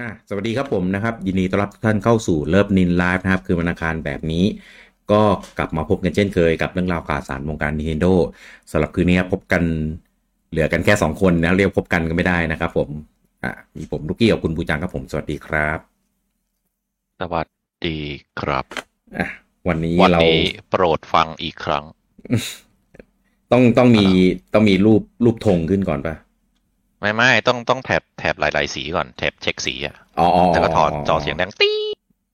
อะสวัสดีครับผมนะครับ ยินดีต้อนรับทุกท่านเข้าสู่เลิฟนินไลฟ์นะครับ คือวันอังคารแบบนี้ ก็กลับมาพบกันเช่นเคยกับเรื่องราวข่าวสารวงการ Nintendo สำหรับคืนนี้พบกันเหลือกันแค่ 2 คนนะเรียกพบกันก็ไม่ได้นะครับผมอะมีผมลูกกี้กับคุณบูจังครับผม สวัสดีครับ สวัสดีครับอะวันนี้วันเรานี้โปรดฟังอีกครั้ง ต้องต้องมีต้องมีรูปรูปธงขึ้นก่อนปะ ไม่ไม่ต้องต้องแถบแถบหลาย ๆ สีก่อนแถบเช็คสีอะอ๋ออ๋อแล้วก็ถอดจอเสียงดังตี้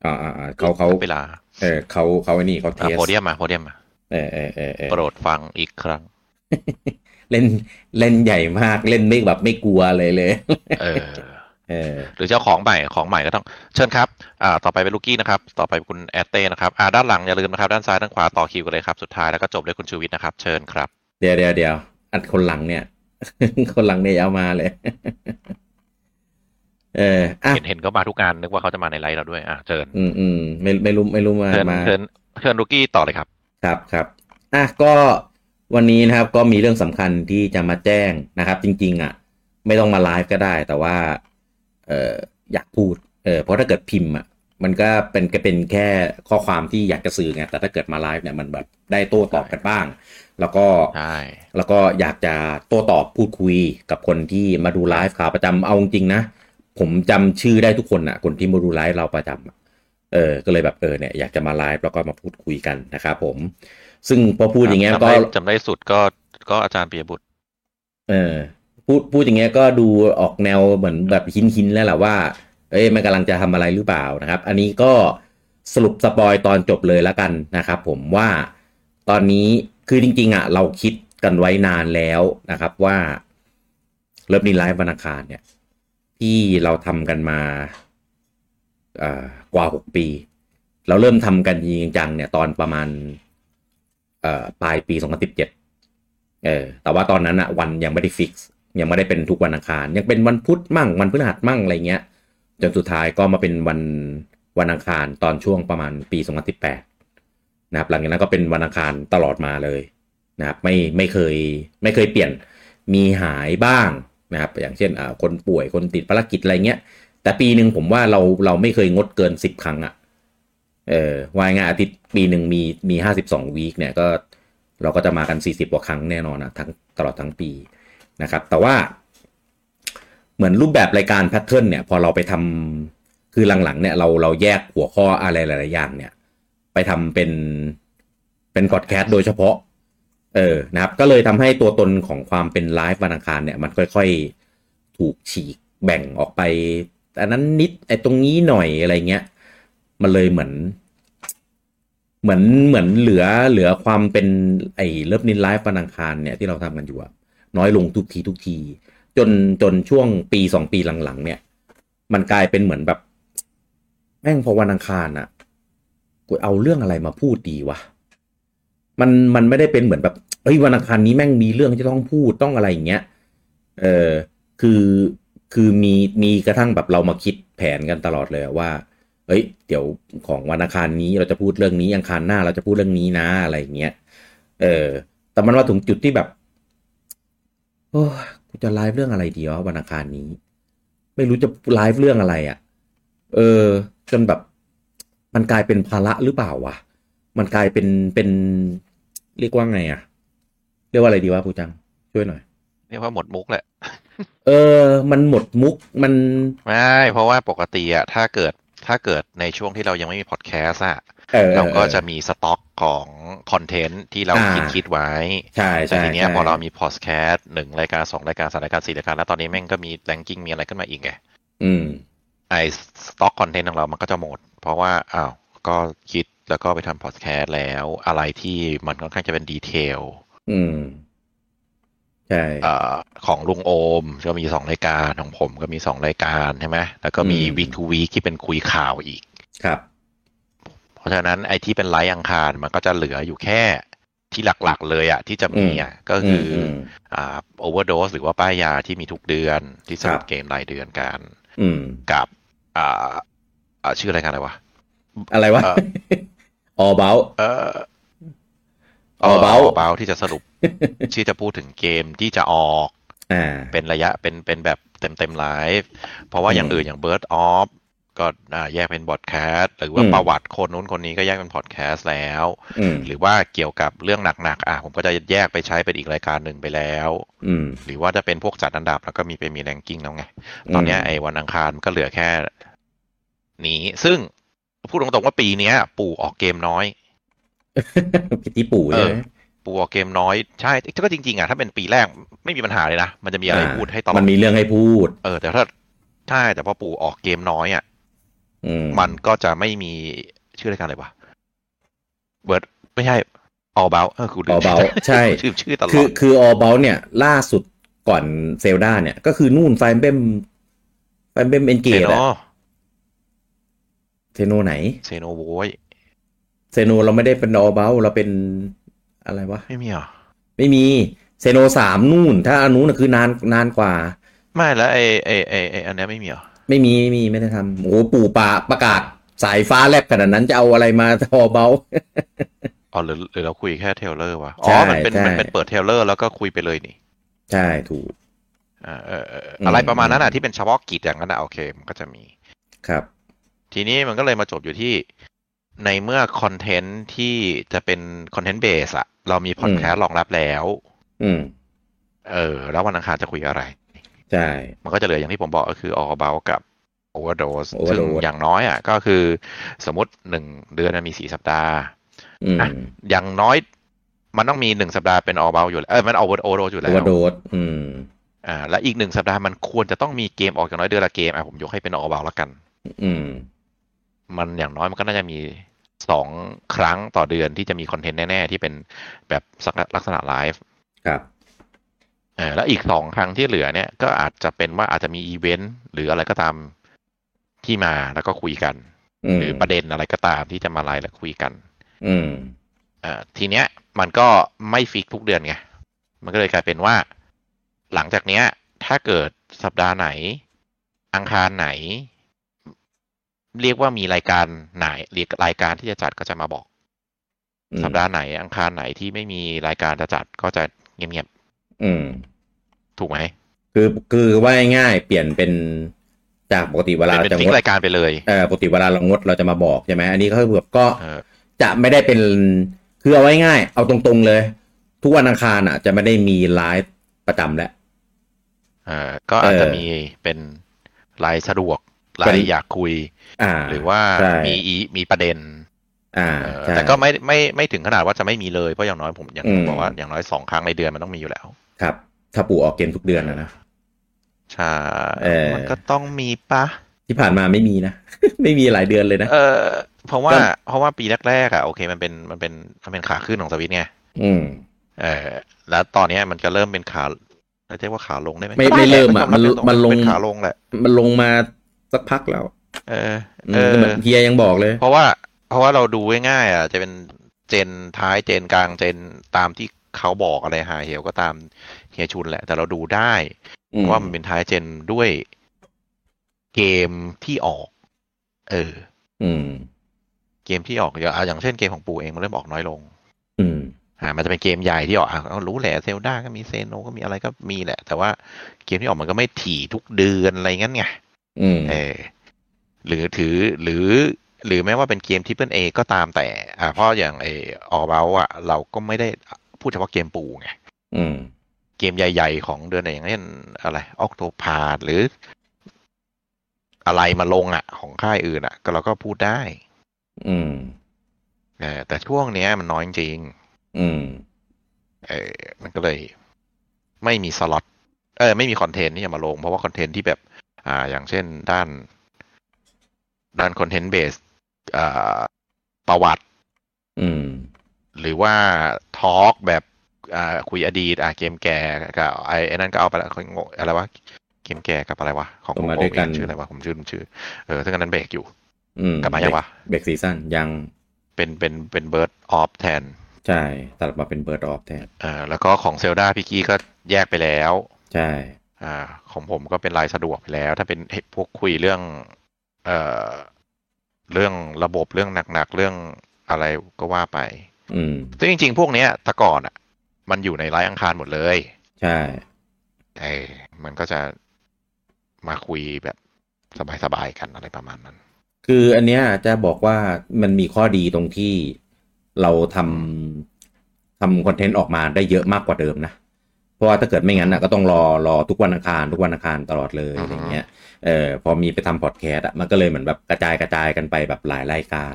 อ่าอ่าอ่าเขาเขาเวลา เออเขาเขาไอ้นี่เขาเทอะสโพเดียมมาโพเดียมมาเออเออเออเออโปรดฟังอีกครั้ง เล่นเล่นใหญ่มากเล่นไม่แบบไม่กลัวเลยเลย เออเออหรือเจ้าของใหม่ของใหม่ก็ต้องเชิญครับอ่าต่อไปเป็นลูกกี้นะครับ ต่อไปเป็นคุณแอตเต้นะครับอ่าด้านหลังอย่าลืมนะครับ ด้านซ้ายด้านขวาต่อคิวกันเลยครับ สุดท้ายแล้วก็จบด้วยคุณชูวิทย์นะครับ เชิญครับ เดี๋ยวเดี๋ยวเดี๋ยวอัดคนหลังเนี่ย คนหลังเนี่ยเอามาเลย เอออะเห็นเห็นเขามาทุกงานนึกว่าเขาจะมาในไลฟ์เราด้วย อะเชิญอืมอืมไม่ไม่รู้ไม่รู้มาเชิญมาเชิญเชิญลูกกี้ต่อเลยครับ ครับครับอะก็วันนี้นะครับก็มีเรื่องสำคัญที่จะมาแจ้งนะครับ จริง ๆ อะ ไม่ต้องมาไลฟ์ก็ได้ แต่ว่า เอออยากพูดเออเพราะถ้าเกิดพิมพ์อะมันก็เป็นก็เป็นแค่ข้อความที่อยากจะสื่อไงแต่ถ้าเกิดมาไลฟ์เนี่ยมันแบบได้โต้ตอบกันบ้าง แล้วก็ใช่แล้วก็อยากจะโต้ตอบพูดคุยกับคนที่มาดูไลฟ์ข่าวประจำเอาจริงๆนะ ผมจำชื่อได้ทุกคนอะคนที่มาดูไลฟ์เราประจำอะเออก็เลยแบบเออเนี่ยอยากจะมาไลฟ์แล้วก็มาพูดคุยกันนะครับผม ซึ่งพอพูดอย่างเงี้ยจำก็ได้จำได้สุดก็ก็อาจารย์ปียบุตร เออ พูดพูดอย่างเงี้ยก็ดูออกแนวเหมือนแบบหินหินๆแล้วแหละว่า เอ้ยมันกำลังจะทำอะไรหรือเปล่านะครับ อันนี้ก็สรุปสปอยตอนจบเลยแล้วกันนะครับผมว่าตอนนี้ คือจริง ๆอะเราคิดกันไว้นานแล้วนะครับว่า LOVENIN Live วันอังคารเนี่ย ที่เราทำกันมาอ่อกว่า 6 ปี เราเริ่มทำกันจริงจังเนี่ยตอนประมาณเอ่อปลายปี 2017 เออแต่ว่าตอนนั้นอะวันยังไม่ได้ fixยังไม่ได้เป็นทุกวันอังคาร ยังเป็นวันพุธมั่งวันพฤหัสมั่งอะไรเงี้ย จนสุดท้ายก็มาเป็นวันวันอังคารตอนช่วงประมาณปี 2018 นะครับหลังจากนั้นก็เป็นวันอังคารตลอดมาเลยนะครับไม่ไม่เคยไม่เคยเปลี่ยนมีหายบ้างนะครับอย่างเช่นอ่าคนป่วยคนติดภารกิจอะไรเงี้ยแต่ปีหนึ่งผมว่าเราเราไม่เคยงดเกิน10ครั้งอะเออวายงานอาทิตย์ปีหนึ่งมีมีห้าสิบสองวีคเนี่ยก็เราก็จะมากัน40กว่าครั้งแน่นอนนะทั้งตลอดทั้งปีนะครับ แต่ว่า เหมือนรูปแบบรายการแพทเทิร์นเนี่ย พอเราไปทำคือหลังๆเนี่ยเราเราแยกหัวข้ออะไรหลายๆอย่างเนี่ย ไปทำเป็นเป็นพอดแคสโดยเฉพาะ เออนะครับ ก็เลยทำให้ตัวตนของความเป็นไลฟ์วันอังคารเนี่ยมันค่อยๆ ถูกฉีกแบ่งออกไปอันนั้นนิดไอ้ตรงนี้หน่อยอะไรเงี้ย มันเลยเหมือน เหมือนเหมือนเหลือเหลือความเป็นไอ้เลิฟนินไลฟ์วันอังคารเนี่ยที่เราทำกันอยู่น้อยลงทุกทีทุกที จนจนช่วงปีสองปีหลังๆ เนี่ย มันกลายเป็นเหมือนแบบแม่งพอวันอังคารอะ กูเอาเรื่องอะไรมาพูดดีวะมันมันไม่ได้เป็นเหมือนแบบเอ้ยวันอังคารนี้แม่งมีเรื่องที่ต้องพูดต้องอะไรอย่างเงี้ยเออคือคือมีมีกระทั่งแบบเรามาคิดแผนกันตลอดเลยว่า เอ้ย เดี๋ยวของวันอังคารนี้เราจะพูดเรื่องนี้อังคารหน้าเราจะพูดเรื่องนี้นะอะไรอย่างเงี้ยเออ แต่มันมาถึงจุดที่แบบโอ้กูจะไลฟ์เรื่องอะไรดีวะวันอังคารนี้ ไม่รู้จะไลฟ์เรื่องอะไรอะ่ะ เออ จนแบบ มันกลายเป็นภาระหรือเปล่าวะมันกลายเป็นเป็นเรียกว่าไงอะ่ะเรียกว่าอะไรดีวะปูจังช่วยหน่อยเรียกว่าหมดมุกแหละ เออ มันหมดมุกมันไม่เพราะว่าปกติอะถ้าเกิดถ้าเกิดในช่วงที่เรายังไม่มีพอดแคสต์อะเออเราก็จะมีสต็อกของคอนเทนต์ที่เราอ่าคิดคิดไว้ ใช่แต่ใช่ทีเนี้ยใช่พอเรามีพอดแคสต์หนึ่งรายการสองรายการสามรายการสี่รายการ แล้วตอนนี้แม่งก็มี ranking มีอะไรขึ้นมาอีกไง อืม ไอ้สต็อกคอนเทนต์ของเรามันก็จะหมด เพราะว่าอ้าวก็คิดแล้วก็ไปทำพอดแคสต์แล้ว อะไรที่มันค่อนข้างจะเป็น detail อืมใช่เอ่อของลุงโอมก็มีสองรายการของผมก็มีสองรายการใช่ไหมแล้วก็มีอืม week to week ที่เป็นคุยข่าวอีกครับ เพราะฉะนั้นไอ้ที่เป็นไลฟ์อังคารมันก็จะเหลืออยู่แค่ที่หลักๆเลยอะที่จะมีอะก็คืออมอ่า overdose หรือว่าป้ายยาที่มีทุกเดือนที่สรุคปรับเกมรายเดือนกันอืมกับอ่าอ่า ชื่อรายการอะไรวะ อะไรวะเอ่อออเบาเออ All About เบาที่จะสรุปที่จะพูดถึงเกมที่จะออกอ่าเป็นระยะเป็นเป็นแบบเต็มเต็มไลฟ์เพราะว่าอืมอย่างอื่นอย่าง Bird Off ก็อ่าแยกเป็นบอดแคสต์หรือว่าอืมประวัติคนนู้นคนนี้ก็แยกเป็นพอดแคสต์แล้วอืมหรือว่าเกี่ยวกับเรื่องหนักๆอะผมก็จะแยกไปใช้เป็นอีกรายการหนึ่งไปแล้วอืมหรือว่าจะเป็นพวกจัดอันดับแล้วก็มีไปมีแรงกิ้งแล้วไง ตอนเนี้ยไอ้วันอังคารมันก็เหลือแค่ นี้ ซึ่งพูดตรงๆว่าปีเนี้ย ปู่ออกเกมน้อยพิธีปู่ใช่ไหมเออปู่ออกเกมน้อย ใช่ก็จริงๆอะถ้าเป็นปีแรกไม่มีปัญหาเลยนะ มันจะมีอะไรพูดให้ตลอมัดนมีเรื่องให้พูด เออ แต่ถ้าใช่แต่พอปู่ออกเกมน้อยอะอืมมันก็จะไม่มีชื่อรายการอะไรวะเบิร์ดไม่ใช่ออเบลเออกูลือมอเบาใช่ชื่อชื่อตลคืออดคือออเบลเนี่ย ล่าสุดก่อนเซลดาเนี่ย ก็คือนู่นไฟเบมไฟเบมเอนเกเซตโนอะ เซโนไหน เซโนโวยเซโนเราไม่ได้เป็นออเบลเราเป็นอะไรวะ ไม่มีเหรอ ไม่มี เซโนสามนู่น ถ้าอันนู้นนะคือนานนานกว่า ไม่แล้วไอไอไอไออันเนี้ยไม่มีเหรอ ไม่มีไม่มีไม่ได้ทำโอ้โหปู่ป่าประกาศสายฟ้าแลบขนาดนั้นจะเอาอะไรมาออเบลอ๋อหรือหรือเราคุยแค่ trailer วะใช่อ๋อ มันเป็นใช่มันเป็นเปิด trailer แล้วก็คุยไปเลยนี่ ใช่ถูกอ่าเออเอออืมอะไรประมาณนั้นอะที่เป็นเฉพาะกิจอย่างนั้นอะโอเค มันก็จะมี ครับ ทีนี้มันก็เลยมาจบอยู่ที่ในเมื่อคอนเทนต์ที่จะเป็น content base อะเรามีพอดแคสต์รองรับแล้ว อืม เออ แล้ววันอังคารจะคุยอะไร ใช่ มันก็จะเหลืออย่างที่ผมบอกก็คือ all about กับ overdose ซึ่ง Overdose อย่างน้อยอะ ก็คือสมมติหนึ่งเดือนมันมีสี่สัปดาห์อืมอะอย่างน้อยมันต้องมีหนึ่งสัปดาห์เป็น all about อยู่แล้วเออมัน over overdose อยู่โอแล้วเวอร์โดสอืมอ่า และอีกหนึ่งสัปดาห์มันควรจะต้องมีเกมออกอย่างน้อยเดือนละเกมอะผมยกให้เป็น all about แล้วกัน อืม มันอย่างน้อยมันก็น่าจะมีสองครั้งต่อเดือนที่จะมีคอนเทนต์แน่ ๆ ที่เป็นแบบสักลักษณะไลฟ์ครับเออแล้วอีกสองครั้งที่เหลือเนี่ยก็อาจจะเป็นว่าอาจจะมีอีเวนต์หรืออะไรก็ตามที่มาแล้วก็คุยกันอืมหรือประเด็นอะไรก็ตามที่จะมาไลฟ์และคุยกัน อืมเอ่อทีเนี้ย มันก็ไม่ fix ทุกเดือนไงมันก็เลยกลายเป็นว่า หลังจากเนี้ย ถ้าเกิดสัปดาห์ไหน อังคารไหน เรียกว่ามีรายการไหนเรียกรายการที่จะจัดก็จะมาบอกอืมสัปดาห์ไหน อังคารไหนที่ไม่มีรายการจะจัดก็จะเงียบอืมๆถูกไหมคือคือว่าง่ายๆเปลี่ยนเป็นจากปกติเวลาเป็นจะฟิงกดรายการไปเลยเออปกติเวลาเรางดเราจะมาบอกใช่ไหมอันนี้ก็คือแบบก็เออจะไม่ได้เป็นคือเอาไว้ง่าย เอาตรงๆเลย ทุกวันอังคารอะ จะไม่ได้มีไลฟ์ประจำแล้วเออก็อาจจะเออมีเป็นรายสะดวกเป็รายนอยากคุยอ่า หรือว่าใช่มีอีมีประเด็นอ่าเออใช่แต่ก็ไม่ไม่ไม่ถึงขนาดว่าจะไม่มีเลยเพราะอย่างน้อยผมอย่างที่อืมบอกว่าอย่างน้อยสองครั้งในเดือนมันต้องมีอยู่แล้ว ครับ ถ้าปู่ออกเกมทุกเดือนนะนะใช่เออมันก็ต้องมีปะที่ผ่านมาไม่มีนะ ไม่มีหลายเดือนเลยนะ เออเพราะว่าก็เพราะว่าปีแรกๆอะโอเคมันเป็นมันเป็นมันเป็นขาขึ้นของสวิตไงอืมเออแล้วตอนเนี้ยมันจะเริ่มเป็นขาเรียกว่าขาลงได้ไหมไม่ก็ด้ไม่แหละเริ่มอะมันมันมันลงเป็นขาลงแหละมันลงมาสักพักแล้ว เอออืเอมอเหมือนเฮียยังบอกเลย เพราะว่า เพราะว่าเราดูง่ายๆอะ จะเป็นเจนท้ายเจนกลางเจนตามที่เขาบอกอะไรหาเหี่ยวก็ตามเฮียชุนแหละ แต่เราดูได้อืเพมราะว่ามันเป็นท้ายเจนด้วยเกมที่ออก เออ อืม เกมที่ออกอย่างอะอย่างเช่นเกมของปูเองมันเริ่มออกน้อยลง อืมอ่ามันจะเป็นเกมใหญ่ที่ออกอะเรารู้แหละเซลดาก็มีเซโนก็มีอะไรก็มีแหละ แต่ว่าเกมที่ออกมันก็ไม่ถี่ทุกเดือนอะไรงั้นไง อืม เออ หรือถือหรือหรือแม้ว่าเป็นเกม triple A ก็ตามแต่ อ่าเพราะอย่างไอออเบลอะเราก็ไม่ได้พูดเฉพาะเกมปู่ไงอืมเกมใหญ่ ๆ ของเดือนไหนอย่างเช่นอะไร Octopath หรือ อะไรมาลงอะ ของค่ายอื่นอะ ก็เราก็พูดได้ อืมเออแต่ช่วงเนี้ยมันน้อยจริง อืมเออมันก็เลย ไม่มีสล็อตเออไม่มีคอนเทนต์ที่จะมาลง เพราะว่าคอนเทนต์ที่แบบ อ่า อย่างเช่นด้าน ด้านคอนเทนต์เบสอ่าประวัติอืมหรือว่าทอล์กแบบอ่าคุยอดีตอ่าเกมแก่กับไอ้ไอ้นั่นก็เอาไปแล้วเขางงอะไรวะเกมแก่กับอะไรวะของเอามาโกด้วยกันเองชื่ออะไรวะผมชื่อผมชื่อเออซึ่งอันนั้นเบรกอยู่อืมกลับมายังวะเบรกซีซั่นยังเป็นเป็นเป็นเบิร์ดออฟแทนใช่ตัดมาเป็นเบิร์ดออฟแทนเอ่าแล้วก็ของเซลดาพี่กี้ก็แยกไปแล้ว ใช่อ่าของผมก็เป็นรายสะดวกไปแล้ว ถ้าเป็นพวกคุยเรื่อง เอ่อเรื่องระบบเรื่องหนักๆเรื่องอะไรก็ว่าไป อืมซึ่งจริง ๆ พวกเนี้ยแต่ก่อนอะ มันอยู่ในไลฟ์อังคารหมดเลย ใช่เออมันก็จะมาคุยแบบสบายๆกันอะไรประมาณนั้น คืออันเนี้ยจะบอกว่ามันมีข้อดีตรงที่เราทำทำคอนเทนต์ออกมาได้เยอะมากกว่าเดิมนะ เพราะว่าถ้าเกิดไม่งั้นนะก็ต้องรอรอทุกวันอังคาร ทุกวันอังคารตลอดเลยอือฮึอะไรเงี้ย เออพอมีไปทำพอดแคสต์อะมันก็เลยเหมือนแบบกระจายกระจายกันไปแบบหลายรายการ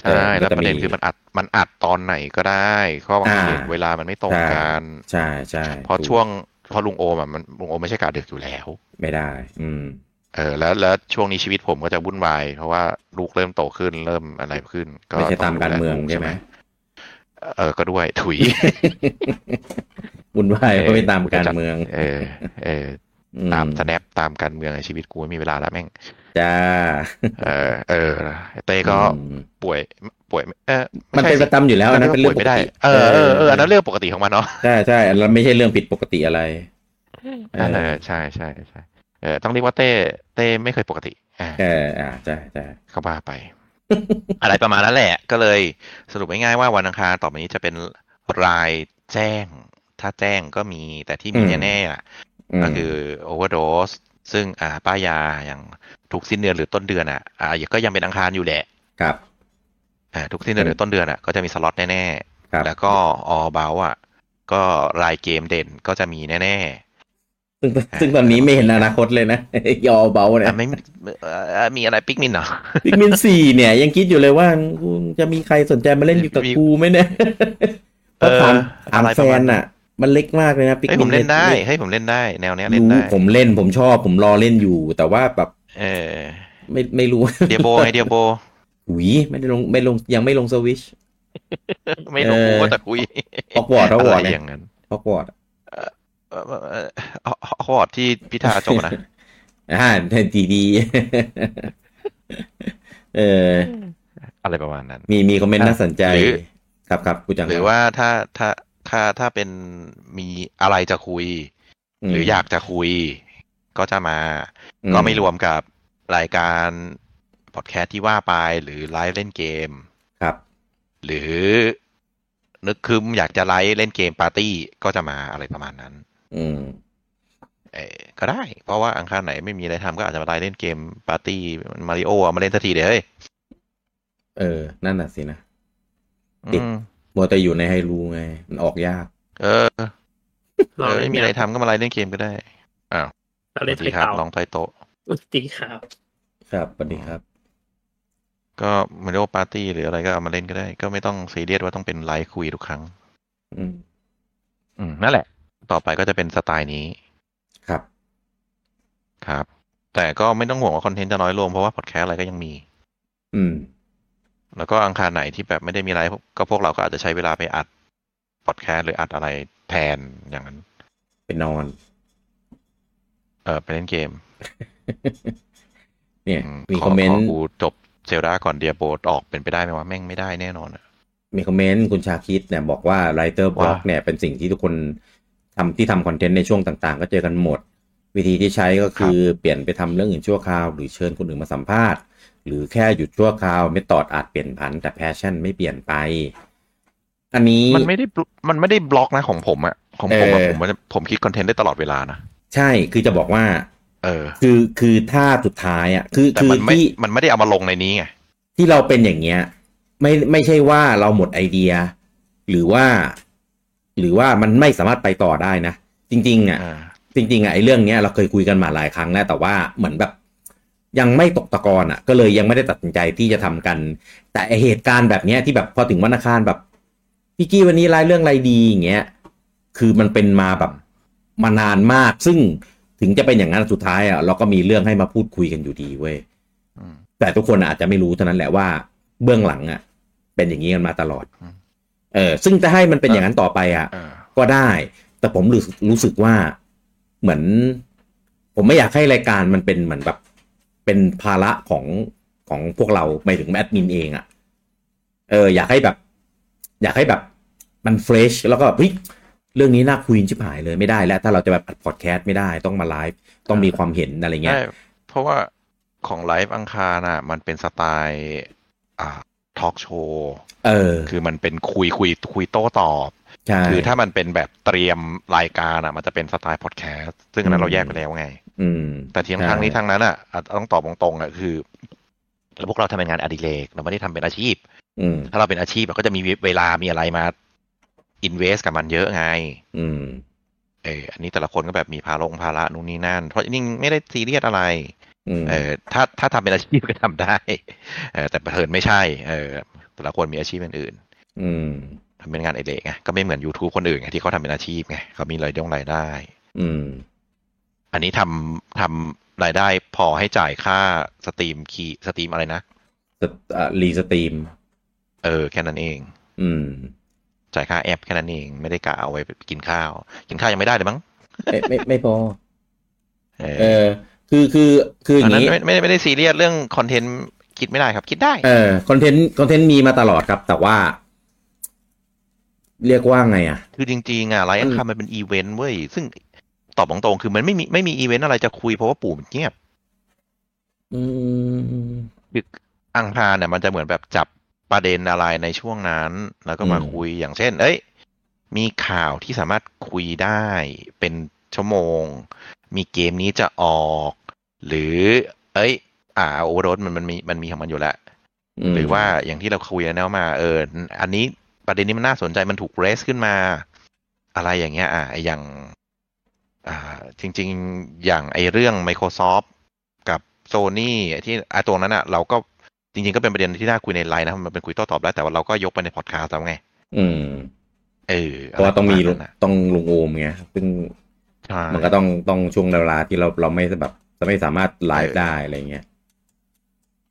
ใช่เออแล้วก็จะประเด็นมีคือมันอัดมันอัดตอนไหนก็ได้เพราะบางทีอ่าเวลามันไม่ตรงกันใช่ใช่เพราะถูกช่วงเพราะลุงโอมอะมันลุงโอมไม่ใช่กาดึกอยู่แล้ว ไม่ได้ อืมเออแล้วแล้วช่วงนี้ชีวิตผมก็จะวุ่นวายเพราะว่าลูกเริ่มโตขึ้นเริ่มอะไรขึ้น ก็ไม่ใช่ตามดูการแลเมืองลูใช่ไหมเออก็ด้วยถุยวุ่นวายเออเพราะไปตามการเมือง เออ เอออื ตามสแนปตามการเมืองในชีวิตกูไม่มีเวลาแล้วแม่งจ้าเออ เออเต้ก็อืมป่วยป่วยเออมันเป็นประจำอยู่แล้วอันนั้นเป็นเรื่องป่ปวยกไม่ได้ติเออเออเอออันนั้นเรื่องปกติของมันเนาะใช่ใช่อันนั้นไม่ใช่เรื่องผิดปกติอะไรเออเออใช่ใช่ใช่เออต้องเรียกว่าเต้เต้ไม่เคยปกติอ่าเอออ่าใช่ใช่เขาบ้าไป อะไรประมาณนั้นแหละ ก็เลยสรุปง่ายๆว่าวันอังคารต่อไปนี้จะเป็นรายแจ้ง ถ้าแจ้งก็มีแต่ที่มีแน่ๆอะม ก็คือ overdose ซึ่งอ่าป้ายาอย่างทุกสิ้นเดือนหรือต้นเดือนอะอ่าก็ยังเป็นอังคารอยู่แหละครับอ่าทุกสิ้นเดือนหรือต้นเดือนอะก็จะมีสล็อตแน่ครับๆแล้วก็ออเบลอะก็รายเกมเด่นก็จะมีแน่ซึ่งซึ่งตอนนี้ไม่เห็นอนาคตเลยนะยอเบาๆเนี่ยอะไม่เอ่อมีอะไรปิกมินเหรอพิกมินสี่เนี่ย ยังคิดอยู่เลยว่ากูจะมีใครสนใจมาเล่นอยู่กับมีกูไหมเนี่ยเพราะเออถามถามอะไรแฟประมาณนอะ มันเล็กมากเลยนะพิกเฮ้ยมิผมนเล่นได้เฮ้ยผมเล่นได้ แนวเนี้ยเล่นรู้ได้ ผมเล่นผมชอบผมรอเล่นอยู่ แต่ว่าแบบ เออ ไม่ไม่รู้เดียโบไงเดียโบหุยไม่ได้ลงไม่ลงยังไม่ลงสวิชไม่รู้เออว่าแต่คุยฮอกวอตส์ฮอกวอตส์อะไรเนี่ยอย่างนั้นฮอกวอตส์เออเออเออฮอกวอตส์ที่พิธาจบนะอ่าดีดีเอออะไรประมาณนั้น มีมีคอมเมนต์อะน่าสนใจหรือครับครับกูจังหรือว่าถ้าถ้า ถ้าถ้าเป็นมีอะไรจะคุย หรืออยากจะคุย ก็จะมา ก็ไม่รวมกับรายการพอดแคสต์ที่ว่าไปหรือไลฟ์เล่นเกมครับ หรือ นึกคึมอยากจะไลฟ์เล่นเกมปาร์ตี้ก็จะมาอะไรประมาณนั้น อืมเออก็ได้ เพราะว่าอังคารไหนไม่มีอะไรทำก็อาจจะมาไลฟ์เล่นเกมปาร์ตี้มาริโอมาเล่นสักทีเดียวเฮ้ยเออ นั่นน่ะสินะอืติด มัวแต่อยู่ใน Hyrule ไง มันออกยาก เออเอเราอเล่ไม่นมีอะไรเนี่ยทำก็มาไลฟ์เล่นเกมก็ได้เราสเล่วันสดีไทยครับเก่าน้องไทโตะสวัสดีครับ ครับสวัสดีครับ ก็มาริโอปาร์ตี้หรืออะไรก็เอามาเล่นก็ได้ ก็ไม่ต้องซีเรียสว่าต้องเป็นไลฟ์คุยทุกครั้ง อืม อืมนั่นแหละ ต่อไปก็จะเป็นสไตล์นี้ครับ ครับ แต่ก็ไม่ต้องห่วงว่าคอนเทนต์จะน้อยลงเพราะว่าพอดแคสต์อะไรก็ยังมี อืม แล้วก็อังคารไหนที่แบบไม่ได้มีไลฟ์ก็พวกเราก็อาจจะใช้เวลาไปอัดพอดแคสต์หรืออัดอะไรแทนอย่างนั้นไปนอน เออไปเล่นเกม เนี่ยอืมีคอมเมนต์กูจบเซลดาก่อน Diablo ออกเป็นไปได้ไหมวะแม่งไม่ได้แน่นอนอะมีคอมเมนต์คุณชาคิดเนี่ยบอกว่า Writer Block ว่าเนี่ยเป็นสิ่งที่ทุกคนทำที่ทำคอนเทนต์ในช่วงต่างๆ ก็เจอกันหมด วิธีที่ใช้ก็คือเปลี่ยนไปทำเรื่องอื่นชั่วคราว หรือเชิญคนอื่นมาสัมภาษณ์ หรือแค่หยุดชั่วคราวไม่ตอดอาจเปลี่ยนผัน แต่ passion ไม่เปลี่ยนไป อันนี้มันไม่ได้บล็อกมันไม่ได้บล็อกนะของผมอะของผมอะเออผมมันผมคิดคอนเทนต์ได้ตลอดเวลานะใช่คือจะบอกว่า เออ คือคือถ้าสุดท้ายอะคือแต่คือมันไม่ที่มันไม่ได้เอามาลงในนี้ไงที่เราเป็นอย่างเงี้ย ไม่ไม่ใช่ว่าเราหมดไอเดีย หรือว่า หรือว่ามันไม่สามารถไปต่อได้นะจริง ๆอะอ่าจริงๆอะไอ้เรื่องเนี้ยเราเคยคุยกันมาหลายครั้งแล้วแต่ว่าเหมือนแบบ ยังไม่ตกตะกอนอะ ก็เลยยังไม่ได้ตัดสินใจที่จะทำกัน แต่ไอ้เหตุการณ์แบบเนี้ยที่แบบพอถึงวันอังคารแบบพี่กี้วันนี้รายเรื่องอะไรดีอย่างเงี้ยคือมันเป็นมาแบบมานานมาก ซึ่งถึงจะเป็นอย่างนั้นสุดท้ายอะเราก็มีเรื่องให้มาพูดคุยกันอยู่ดีเว้ยอืมแต่ทุกคนอาจจะไม่รู้เท่านั้นแหละว่าเบื้องหลังอะ เป็นอย่างนี้กันมาตลอดอืมเออ ซึ่งจะให้มันเป็นอย่างนั้นต่อไปอะอ่าก็ได้ แต่ผมรู้สึกรู้สึกว่าเหมือน ผมไม่อยากให้รายการมันเป็นเหมือนแบบ เป็นภาระของของพวกเราไม่ถึงแอดมินเองอะ่ะ เออ อยากให้แบบ อยากให้แบบมัน fresh แล้วก็เฮ้ยเรื่องนี้น่าคุยชิบหายเลยไม่ได้แล้ว ถ้าเราจะแบบอัดพอดแคสต์ไม่ได้ต้องมาไลฟ์ต้องมีความเห็นอะไรเงี้ยใช่เพราะว่าของไลฟ์อังคารน่ะ มันเป็นสไตล์อ่า talk show เออ คือมันเป็นคุยคุยคุยโต้ตอบใช่คือถ้ามันเป็นแบบเตรียมรายการอะ มันจะเป็นสไตล์พอดแคสต์ซึ่งอันนั้นเราแยกไปแล้วไงอืม แต่ทีทั้งนี้ทั้งนั้นอะอะต้องตอบตรงๆอะคือแล้วพวกเราทำเป็นงานอดิเรกเราไม่ได้ทำเป็นอาชีพอืมถ้าเราเป็นอาชีพเราก็จะมีเวลามีอะไรมาอินเวสกับมันเยอะไง อืม เอออันนี้แต่ละคนก็แบบมีภาระภาระนู่นนี่นั่น เพราะจริงๆไม่ได้ซีเรียสอะไรอืมเออถ้าถ้าทำเป็นอาชีพก็ทำได้เออแต่เพิ่นไม่ใช่ เออ แต่ละคนมีอาชีพอื่นอืมๆทำเป็นงานอดิเรกไงก็ไม่เหมือน YouTube คนอื่นไงที่เขาทำเป็นอาชีพไงเขามีรายได้รายได้ อืม อันนี้ทำทำรายได้พอให้จ่ายค่าสตรีม Restream อะไรนะ Restream เออ แค่นั้นเอง อืม จ่ายค่าแอปแค่นั้นเอง ไม่ได้กะเอาไว้กินข้าว กินข้าวยังไม่ได้เลยมั้ง ไม่ไม่ไม่พอ เอเอออคือคือคือออันย่างนั้นนี้ไม่ไม่ได้ไม่ได้ซีเรียสเรื่องคอนเทนต์คิดไม่ได้ครับ คิดได้ เออ คอนเทนต์คอนเทนต์มีมาตลอดครับ แต่ว่า เรียกว่าไงอะ คือจริงๆอะไลฟ์อืมคือมันเป็นอีเวนต์เว้ย ซึ่ง ตอบตรงๆคือมันไม่มีไม่มีอีเวนต์อะไรจะคุยเพราะว่าปู่มันเงียบอืมคืออังคารเนี่ยมันจะเหมือนแบบจับประเด็นอะไรในช่วงนั้น แล้วก็มาอืมคุยอย่างเช่น เอ้ย มีข่าวที่สามารถคุยได้เป็นชั่วโมง มีเกมนี้จะออก หรือ เอ้ย อ่าโอเวอร์โรมันมันมีมันมีของมันอยู่แล้วมหรือว่าอย่างที่เราคุยกันแล้วมา เออ อันนี้ประเด็นนี้มันน่าสนใจมันถูกเรสขึ้นมา อะไรอย่างเงี้ย อะอย่างอ่า จริง ๆ อย่างไอเรื่อง Microsoft กับ Sony ที่ไอะตรงนั้นอะ เราก็จริง ๆ ก็เป็นประเด็นที่น่าคุยในไลน์นะ มันเป็นคุยโต้ตอบได้แต่ว่าเราก็ยกไปในพอดคาสต์แล้วไง อืม เออเพราะว่าต้องมีะไรประาณนั้นน่ะต้องลงโอมไงซึ่งใช่มันก็ต้องต้องช่วงเวลาที่เราเราไม่แบบจะไม่สามารถไลฟ์ได้อะไรเงี้ย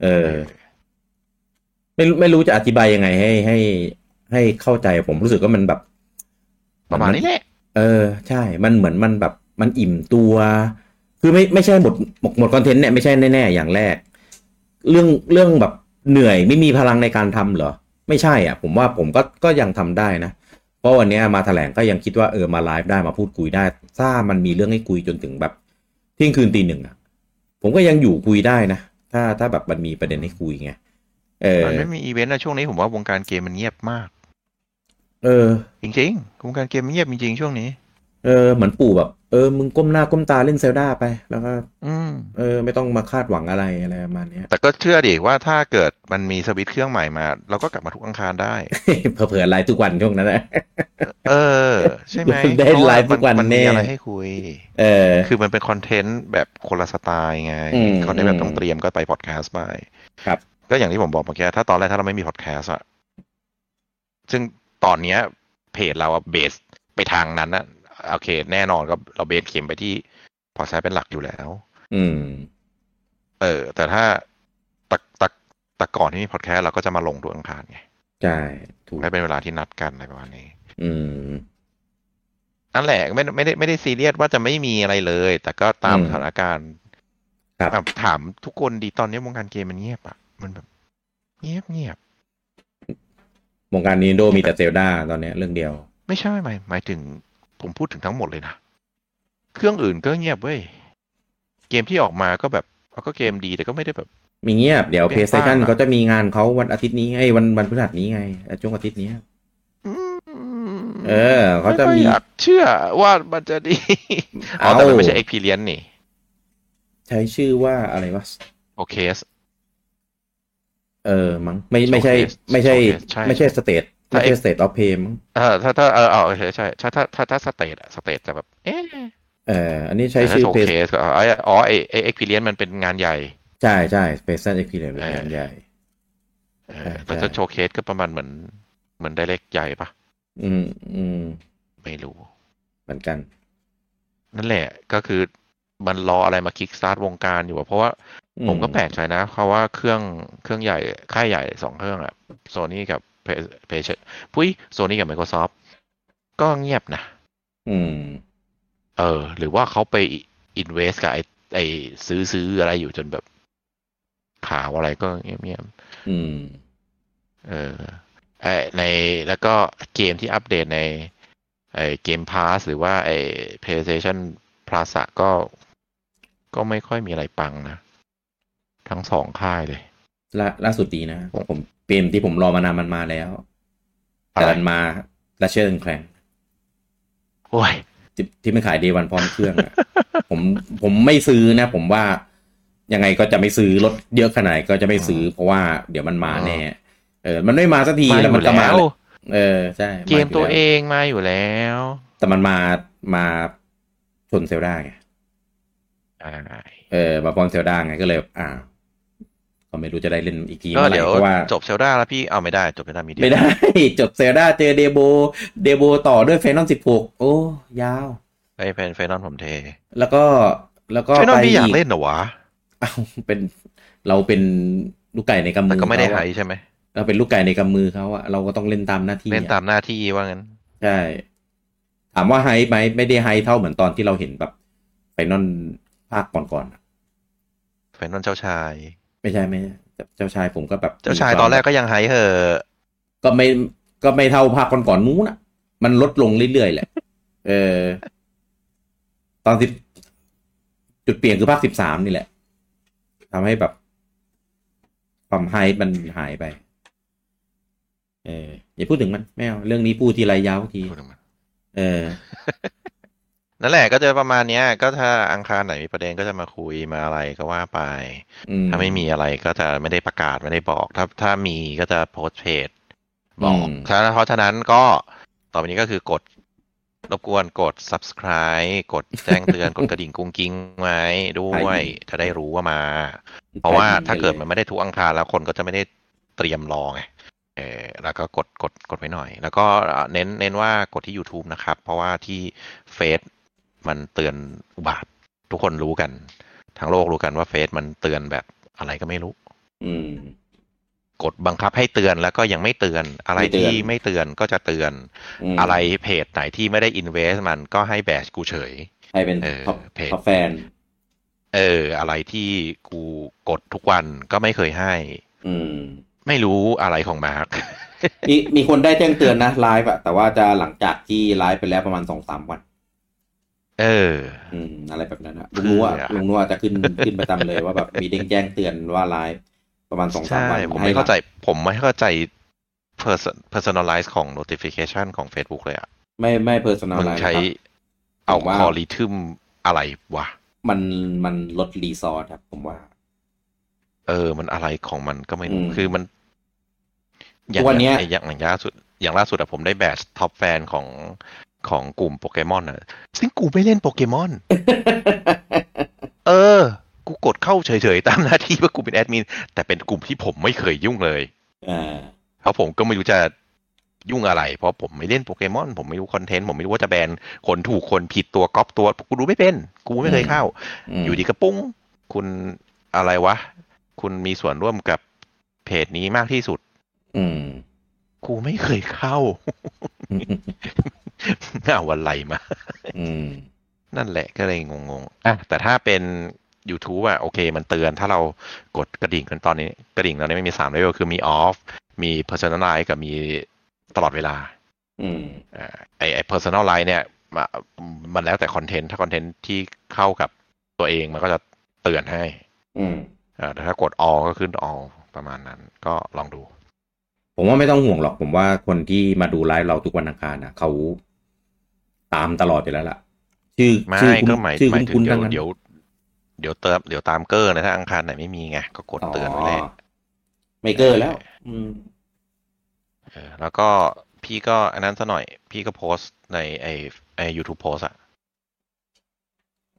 เออ ไม่รู้ไม่รู้จะอธิบายยังไงให้ให้ให้เข้าใจผมรู้สึกว่ามันแบบ ประมาณนี้แหละ เออ ใช่ มันเหมือนมันแบบ มันอิ่มตัว คือไม่ไม่ใช่หมดหมดหมดคอนเทนต์เนี่ยไม่ใช่แน่ๆอย่างแรก เรื่องเรื่องแบบเหนื่อยไม่มีพลังในการทำเหรอ ไม่ใช่อะ ผมว่าผมก็ก็ยังทำได้นะ เพราะวันเนี้ยมาแถลงก็ยังคิดว่าเออมาไลฟ์ได้มาพูดคุยได้ ถ้ามันมีเรื่องให้คุยจนถึงแบบเที่ยงคืนตีหนึ่งอะ ผมก็ยังอยู่คุยได้นะ ถ้าถ้าแบบมันมีประเด็นให้คุยไงเออมันไม่มีอีเวนต์นะช่วงนี้ผมว่าวงการเกมมันเงียบมาก เออ จริงๆวงการเกมมันเงียบจริงๆช่วงนี้ เออเหมือนปู่แบบ เออ มึงก้มหน้าก้มตาเล่นเซลดาไป แล้วก็อืมเออ ไม่ต้องมาคาดหวังอะไรอะไรประมาณเนี้ยแต่ก็เชื่อดิว่าถ้าเกิดมันมีสวิตช์เครื่องใหม่มา เราก็กลับมาทุกอังคารได้ เผลอๆไลฟ์ทุกวันช่วงนั้นแหละเออ ใช่ไหมได้ไลฟ์ทุกวันเพราะามัแน่มีอะไรให้คุย เออ คือมันเป็นคอนเทนต์แบบคนละสไตล์ไงอืมคอนเทนต์แบบอืมต้องเตรียมก็ไปพอดแคสต์ไปครับ ก็อย่างที่ผมบอกเมื่อกี้ถ้าตอนแรกถ้าเราไม่มีพอดแคสต์อะซึ่งตอนเนี้ยเพจเราอะเบสไปทางนั้นอะ โอเค แน่นอนก็เราเบสเข็มไปที่พอดแคสต์เป็นหลักอยู่แล้ว อืม เออ แต่ถ้าตะตะตะก่อนที่มีพอดแคสต์เราก็จะมาลงทุกอังคารไง ใช่ถูกและเป็นเวลาที่นัดกันอะไรประมาณนี้ อืมนั่นแหละไม่ไม่ได้ไม่ได้ซีเรียสว่าจะไม่มีอะไรเลย แต่ก็ตามอืมสถานการณ์ครับอะถามทุกคนดีตอนนี้วงการเกมมันเงียบอะ มันแบบ เงียบเงียบวงการนีโดมีแต่เซลดาตอนเนี้ยเรื่องเดียว ไม่ใช่หมายหมายถึง ผมพูดถึงทั้งหมดเลยนะ เครื่องอื่นก็เงียบเว้ย เกมที่ออกมาก็แบบเอาก็เกมดีแต่ก็ไม่ได้แบบ มีเงียบ เดี๋ยวเป็น PlayStation บ้าเขาจะมีงานเขาวันอาทิตย์นี้ไงวันวันพฤหัสนี้ไงช่วงอาทิตย์นี้อืมเออเขาจะมีไค่อยอยากเชื่อว่ามันจะดีอ๋อเอาแต่มันไม่ใช่ Experience นี่ ใช้ชื่อว่าอะไรวะโอเคเออมั้งไม่ไม่ใช่ Showcase ไม่ใช่ Showcase ใช่ ไม่ใช่ State ถ้าไม่ใช่ State of Play มั้งเออถ้าถ้าเออเออใช่ใช่ใช่ถ้าถ้าถ้า State อะ State จะแบบ เอ๊ะเอออันนี้ใช้แต่ถ้าชื่อ Showcase ก็อ๋อไอ้อ๋อไอ Experience มันเป็นงานใหญ่ ใช่ใช่ PlayStation Experience เป็นงานใหญ่เอใช่อแต่ใช่ถ้า Showcase ก็ประมาณเหมือน เหมือน Direct ใหญ่ปะอืมอืมไม่รู้ เหมือนกัน นั่นแหละก็คือมันรออะไรมาคิกสตาร์ทวงการอยู่อะเพราะว่าอืมผมก็แปลกใจนะเพราะว่าเครื่องเครื่องใหญ่ค่ายใหญ่สองเครื่องอะโซนี่กับ เพย์พุ้ยโซนี่กับ Microsoft ก็เงียบนะ อืม เออ หรือว่าเขาไปอินเวสกับไอไอซื้อซื้ออะไรอยู่จนแบบข่าวอะไรก็เงียบๆอืม เออไอในแล้วก็เกมที่อัปเดตใน ไอเกมพาสหรือว่าไอ PlayStation Plus อะก็ ก็ไม่ค่อยมีอะไรปังนะ ทั้งสองค่ายเลย ล่าล่าสุดดีนะ ผมเก มที่ผมรอมานานมันมาแล้วอะไรแต่มันมาและเชิญแคลงโอ้ยที่ที่ไม่ขายเดวันพร้อมเครื่องอะผมผมไม่ซื้อนะ ผมว่ายังไงก็จะไม่ซื้อรถเยอะขนาดไหนก็จะไม่ซื้อ เพราะว่าเดี๋ยวมันมาแน่เออ มันไม่มาสักทีมาอแล้วมันยู่ก็มาแล้วเออใช่เกมตัวเองมาอยู่แล้ว แต่มันมามาชนเซลดาไงอ่าเออมาพร้อมเซลดาไงก็เลยอ่า ก็ไม่รู้จะได้เล่นอีกทีก็เมื่อไหร่เดี๋ยวเพราะว่าจบเซลดาแล้วพี่เอาไม่ได้จบเซลดามีเดียไม่ได้ จบเซลดาเจอเดโบเดโบต่อด้วยเฟนอนสิบหกโอ้ ยาวไอ้เป็นไฟนอลผมเท แล้วก็แล้วก็ไฟนอลไปพี่อยากอีกเล่นเหรอวะอ้าวเป็นเราเป็นลูกไก่ในกำมืแต่อก็ไม่ได้เขาไฮอะใช่ไหมเราเป็นลูกไก่ในกำมือเขาอะเราก็ต้องเล่นตามหน้าที่เล่นอะตามหน้าที่ว่างั้นใช่ถามว่าไฮไหมไม่ได้ไฮเท่าเหมือนตอนที่เราเห็นแบบไฟนอลภาคก่อนๆอะไฟนอลเจ้าชาย ไม่ใช่ไม่ใช่เจ้าชายผมก็แบบ เจ้าชายตอนแรกก็ยังไฮเหอะก็ไม่ก็ไม่เท่าภาคก่อนๆนู้นอะมันลดลงเรื่อยๆแหละ เออ ตอนสิบจุดเปลี่ยนคือภาคสิบสามนี่แหละทำให้แบบความไฮมันหายไป เอออย่าพูดถึงมันไม่เอาเรื่องนี้พูดทีไรยาวทีพูดถึงมันเออ นั่นแหละก็จะประมาณเนี้ย ก็ถ้าอังคารไหนมีประเด็นก็จะมาคุยมาอะไรก็ว่าไปอืมถ้าไม่มีอะไรก็จะไม่ได้ประกาศไม่ได้บอก ถ้าถ้ามีก็จะโพสต์เพจบอกอืมฉะนั้นเพราะฉะนั้นก็ต่อไปนี้ก็คือกดรบกวนกด subscribe กดแจ้งเตือน กดกระดิ่งกุ้งกิ้งไว้ด้วยจะได้รู้ว่ามา เพราะว่าถ้าเกิดมันไม่ได้ทุกอังคารแล้วคนก็จะไม่ได้เตรียมรอไงเออแล้วก็กดกดกดไว้หน่อย แล้วก็เน้นเน้นว่ากดที่ YouTube นะครับ เพราะว่าที่เฟซ มันเตือนอุบาททุกคนรู้กัน ทั้งโลกรู้กันว่าเฟซมันเตือนแบบอะไรก็ไม่รู้ อืมกดบังคับให้เตือนแล้วก็ยังไม่เตือน อะไรไม่เตือนที่ไม่เตือนก็จะเตือนมอะไรเพจไหนที่ไม่ได้อินเวสมันก็ให้แบชกูเฉยใครเป็นเออท็อปเพจท็อปแฟน เออ อะไรที่กูกดทุกวันก็ไม่เคยให้ อืม ไม่รู้อะไรของมาร์คมีมีคนได้แจ้งเตือนนะไลฟ์อะแต่ว่าจะหลังจากที่ไลฟ์ไปแล้วประมาณสองสามวัน เอออืมอะไรแบบนั้นอะลุงนัวเพื่อลุงนัวจะขึ้นขึ้นประจำเลยว่าแบบมีเด้งแจ้งเตือนว่าไลฟ์ประมาณสองสามใช่วันผมให้ไม่เข้าใจหลังผมไม่เข้าใจ person personalize ของ notification ของ Facebook เลยอะไม่ไม่ personalize ใช่ครับเอาผมว่าคอริทึมอะไรวะ มันมันลด resource ครับผมว่า เออ มันอะไรของมันก็ไม่รู้อืมคือมันทุกวันเนี้ยไอ้อย่างอย่างล่าสุด อย่างล่าสุดอะผมได้ badge top fan ของ ของกลุ่มโปเกมอนอะซึ่งกูไม่เล่นโปเกมอน เออ กูกดเข้าเฉยๆ ตามหน้าที่ว่ากูเป็นแอดมิน แต่เป็นกลุ่มที่ผมไม่เคยยุ่งเลยอ่าเพราะผมก็ไม่รู้จะยุ่งอะไร เพราะผมไม่เล่นโปเกมอน ผมไม่รู้คอนเทนต์ ผมไม่รู้ว่าจะแบนคนถูกคนผิดตัวก๊อปตัว กูรู้ไม่เป็น กูไม่เคยเข้ามอยู่ดีกระปุ้ง คุณอะไรวะ คุณมีส่วนร่วมกับเพจนี้มากที่สุด อืมกูไม่เคยเข้า เอาอะไรมา อืม นั่นแหละก็เลยงงๆอะแต่ถ้าเป็น YouTube อะโอเค มันเตือนถ้าเรากดกระดิ่งกันตอนนี้ กระดิ่งตอนนี้ไม่มีสามเลเวลคือมี off มี personalize กับมีตลอดเวลา อืมอ่าไอไอ personalize เนี่ยมามันแล้วแต่คอนเทนต์ถ้าคอนเทนต์ที่เข้ากับตัวเองมันก็จะเตือนให้ อืมอ่าแต่ถ้ากด all ก็ขึ้น all ประมาณนั้น ก็ลองดู ผมว่าไม่ต้องห่วงหรอกผมว่าคนที่มาดูไลฟ์เราทุกวันอังคารนะเขาตามตลอดอยู่แล้วล่ะ ชื่อไม่ชื่อคุณก็หมายชื่อหมาคุยณถึคุงณเดี๋ทั้ยวงนั้นเดี๋ยวเดี๋ยวเติมเดี๋ยวตามเกอร์นะถ้าอังคารไหนไม่มีไงก็กดเตือนไว้เลยไม่เกินแล้ว อืมเออแล้วก็พี่ก็อันนั้นซะหน่อย พี่ก็โพสต์ในไอไอยูทูบโพสอะ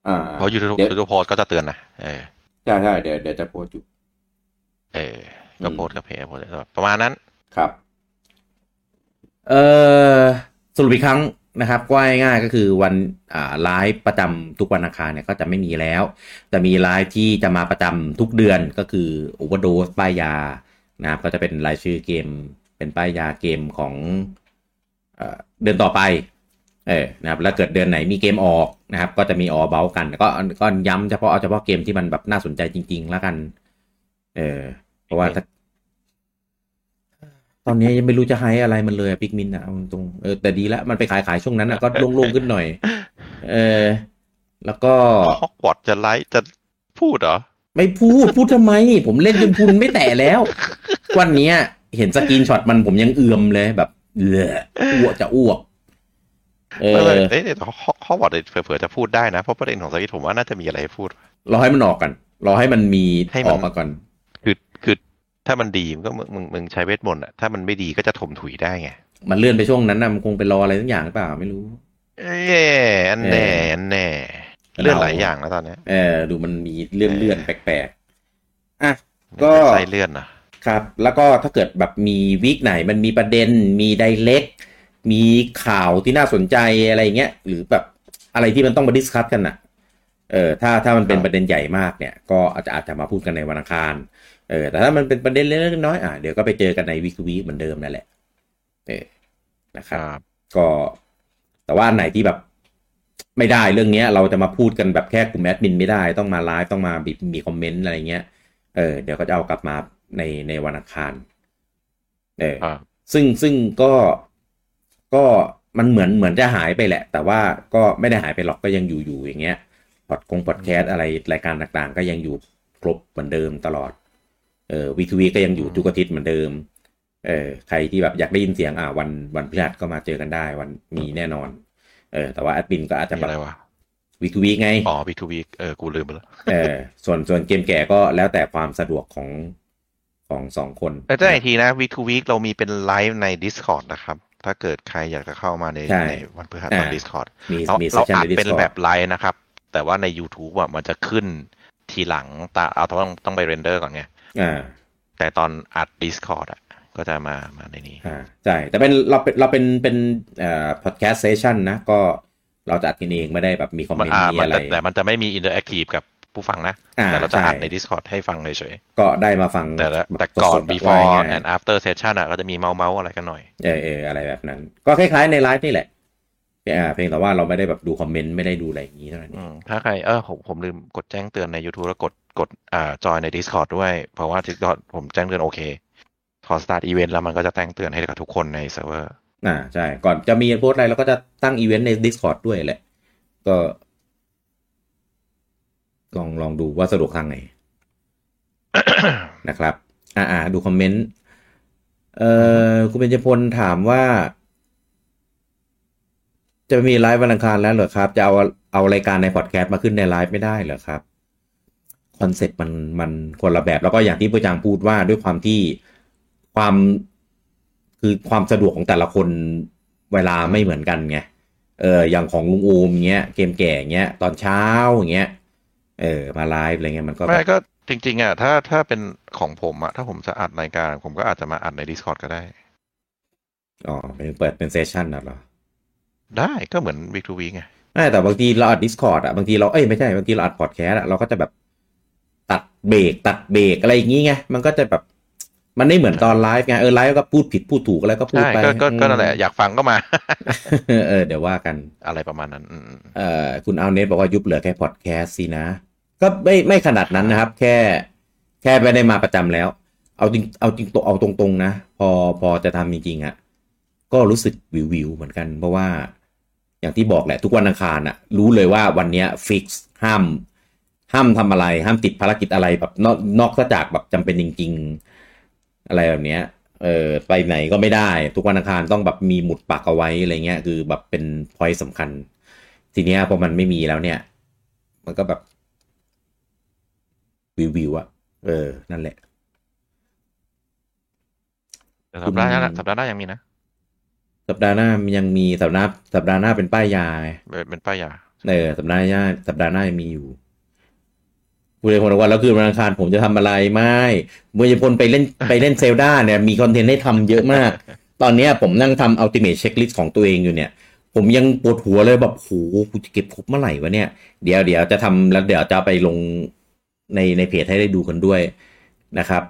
อ่าเพราะยูทูบเดี๋ยวยูทูบโพสก็จะเตือนนะเออใช่ใช่เดี๋ยวเดี๋ยวจะโพสต์อยู่เออก็อืมโพสต์กับเพจโพสต์ประมาณนั้น ครับ เออสรุปอีกครั้งนะครับก็ง่ายๆก็คือวันไลฟ์ประจำทุกวันอังคารเนี่ยก็จะไม่มีแล้วแต่มีไลฟ์ที่จะมาประจำทุกเดือนก็คือ Overdose ป้ายยานะครับก็จะเป็นรายชื่อเกมเป็นป้ายยาเกมของเออเดือนต่อไปเออนะครับแล้วเกิดเดือนไหนมีเกมออกนะครับ ก็จะมีออเบลกัน ก็ก็ย้ำเฉพาะเอาเฉพาะเกมที่มันแบบน่าสนใจจริง ๆ แล้วกัน เออเพราะว่า ตอนนี้ยังไม่รู้จะให้อะไรมันเลยปิกมินอะเอาตรงๆเออแต่ดีแล้วมันไปขายขายช่วงนั้นอะก็โล่งๆขึ้นหน่อย เออ แล้วก็ฮอกวอตจะไลฟ์จะพูดเหรอ ไม่พูด พูดทำไม ผมเล่นจนพุนไม่แตะแล้ว วันเนี้ยเห็นสกรีนช็อตมันผมยังเอือมเลยแบบเอออ้วกจะอ้วกเอไม่อไม่เอ้ยแต่ข้อข้อบอร์ดเผื่อๆจะพูดได้นะ เพราะประเด็นของสวิตผมว่าน่าจะมีอะไรให้พูดรอให้มันออกกันรอให้มันมีให้มันออกมาก่อน คือคือ ถ้ามันดีมันก็มึงมึงมึงใช้เวทมนต์อะถ้ามันไม่ดีก็จะถมถุยได้ไง มันเลื่อนไปช่วงนั้นนะมันคงไปรออะไรทั้งอย่างหรือเปล่าไม่รู้ เอ้ยอันแน่อันแน่เออเลื่อนหลายอย่างแล้วตอนเนี้ยเออดูมันมีเลื่อนเลื่อนแปลกๆอะก็ไส้เลื่อนนะครับ แล้วก็ถ้าเกิดแบบมีวีคไหนมันมีประเด็นมีไดเ c กมีข่าวที่น่าสนใจอะไรเงี้ยหรือแบบอะไรที่มันต้องมาดิสคัตกันอะเออถ้าถ้ามันเป็นประเด็นใหญ่มากเนี่ย ก็อาจจะอาจจะมาพูดกันในวันอังคาร เออแต่ถ้ามันเป็นประเด็นเล็กๆน้อยๆอะเดี๋ยวก็ไปเจอกันในวีควีเหมือนเดิมนั่นแหละเออนะคครับรับก็แต่ว่าอันไหนที่แบบไม่ได้เรื่องเนี้ยเราจะมาพูดกันแบบแค่กลุ่มแอดมินไม่ได้ต้องมาไลฟ์ต้องมาบีมีคอมเมนต์อะไรเงี้ยเออเดี๋ยวก็จะเอากลับมาในในวันอังคารเออครับซึ่งซึ่งก็ก็มันเหมือนเหมือนจะหายไปแหละ แต่ว่าก็ไม่ได้หายไปหรอกก็ยังอยู่อยู่อย่างเงี้ยพอดคงพอดแคสต์อะไรรายการต่างๆ ก็ยังอยู่ครบเหมือนเดิมตลอด เออวีควีก็ยังอยู่ทุกอาทิตย์เหมือนเดิม เออใครที่แบบอยากได้ยินเสียงอ่าวันวันพฤหัสก็มาเจอกันได้ วันมีแน่นอน เออ แต่ว่าแอดมินก็อาจจะมีแบบอะไรวะวีควีไง อ๋อ week to week เออ กูลืมไปแล้ว เออ ส่วนส่วนเกมแก่ก็แล้วแต่ความสะดวกของของสองคนแต่จะอีกทีนะ week to week เรามีเป็นไลฟ์ใน Discord นะครับ ถ้าเกิดใครอยากจะเข้ามาในใช่ในวันพฤหัสทาง Discord มีเรามี session อัดใน Discord เป็นแบบไลฟ์นะครับ แต่ว่าใน YouTube อะมันจะขึ้นทีหลังตาเอาต้องต้องไป render ก่อนไงอ่า แต่ตอนอัด Discord อะก็จะมามาในนี้อ่าใช่แต่เป็นเราเป็นเราเป็นเป็นเอ่อพอดแคสต์ session นะ ก็เราจะอัดกันเองไม่ได้แบบมีคอมมันเมนต์อ่ามีมันอะไรแต่แต่มันจะไม่มี interactive กับผู้ฟังนะอ่าแต่เราจะอัดใช่ใน Discord ให้ฟังเฉยก็ได้มาฟังๆแต่แบบแต่ก่อนสดๆ before ว่าง่าย and after session อะก็จะมีเมาท์เมาท์อะไรกันหน่อย เออเอออะไรแบบนั้น ก็คล้ายๆในไลฟ์นี่แหละอ่า เพียงแต่ว่าเราไม่ได้แบบดูคอมเมนต์ไม่ได้ดูอะไรอย่างนี้เท่านั้นเออืมถ้าใครเออผมผมลืมกดแจ้งเตือนใน YouTube แล้วกดกดอ่าจอยใน Discord ด้วย เพราะว่า Discord ผมแจ้งเตือนโอเคพอ start event แล้วมันก็จะแจ้งเตือนให้กับทุกคนในเซิร์ฟเวอร์อ่าใช่ ก่อนจะมีโพสต์อะไรเราก็จะตั้งอีเวนต์ใน Discord ด้วยแหละ ก็ลองลองดูว่าสะดวกทางไหนนะครับ อ่าอ่าดูคอมเมนต์ เอ่อคุณเบญจพลถามว่า จะมีไลฟ์วันอังคารแล้วเหรอครับ จะเอาเอารายการในพอดแคสต์มาขึ้นในไลฟ์ไม่ได้เหรอครับคอนเซ็ปต์มันมันคนละแบบแล้วก็อย่างที่ผู้จางพูดว่าด้วยความที่ความคือความสะดวกของแต่ละคนเวลาไม่เหมือนกันไงเอออย่างของลุงอูมเงี้ยเกมแก่เงี้ยตอนเช้าอย่างเงี้ยเออมาไลฟ์อะไรเงี้ยมันก็ไม่แบบก็จริง ๆอะถ้าถ้าเป็นของผมอะถ้าผมจะอัดรายการ ผมก็อาจจะมาอัดใน Discord ก็ได้อ๋อเป็นเปิดเป็น session น่ะเหรอ ได้ก็เหมือน week to week ไงไม่แต่บางทีเราอัด Discord อะบางทีเราเอ้ยไม่ใช่บางทีเราอัดพอดแคสต์อะเราก็จะแบบตัดเบรกตัดเบรกอะไรอย่างงี้ไงมันก็จะแบบมันไม่เหมือนตอนไลฟ์ไงเออไลฟ์ก็พูดผิดพูดถูกอะไรก็พูดใช่ไปก็ก็ก็อืมนั่นแหละอยากฟังก็มาเออเดี๋ยวว่ากันอะไรประมาณนั้นอืมเอ่อคุณเอาเนตบอกว่ายุบเหลือแค่พอดแคสต์สินะ ก็ไม่ไม่ขนาดนั้นนะครับ แค่ แค่ไม่ได้มาประจำแล้ว เอาจริงเอาจริงตัวเอาตรงๆนะ พอพอจะทำจริงๆอะ่ะ ก็รู้สึกวิววิวเหมือนกันเพราะว่าอย่างที่บอกแหละทุกวันอังคารอะ่ะรู้เลยว่าวันนี้ฟิกซ์ห้าม ห้ามทำอะไร ห้ามติดภารกิจอะไรแบบนอกนอกจากแบบจำเป็นจริง ๆ อะไรแบบเนี้ยเออไปไหนก็ไม่ได้ ทุกวันอังคารต้องแบบมีหมุดปักเอาไว้อะไรเงี้ยคือแบบเป็นพอยต์สำคัญ ทีเนี้ยพอมันไม่มีแล้วเนี่ย มันก็แบบวิววิวอะเออ นั่นแหละแต่สัปดาห์หน้าสัปดาห์หน้ายังมีนะ สัปดาห์หน้ามันยังมีสัปดาห์สัปดาห์หน้าเป็นป้ายยาเป็นเป็นป้ายยาเออสัปดาห์หน้าสัปดาห์หน้ายังมีอยู่คุณเบญจพลบอกว่าแล้วคือวันอังคารผมจะทำอะไรไม่เมื่อจะพลไปเล่นไปเล่นเซลดาเนี่ยมีคอนเทนต์ให้ทำเยอะมาก ตอนเนี้ยผมนั่งทำอัลติเม e เช็คลิสต์ของตัวเองอยู่เนี่ย ผมยังปวดหัวเลยแบบโหกูจะเก็บครบเมื่อไหร่วะเนี่ยเดี๋ยวเดี๋ยวจะทำแล้วเดี๋ยวจะไปลงในในเพจให้ได้ดูกันด้วยนะครับ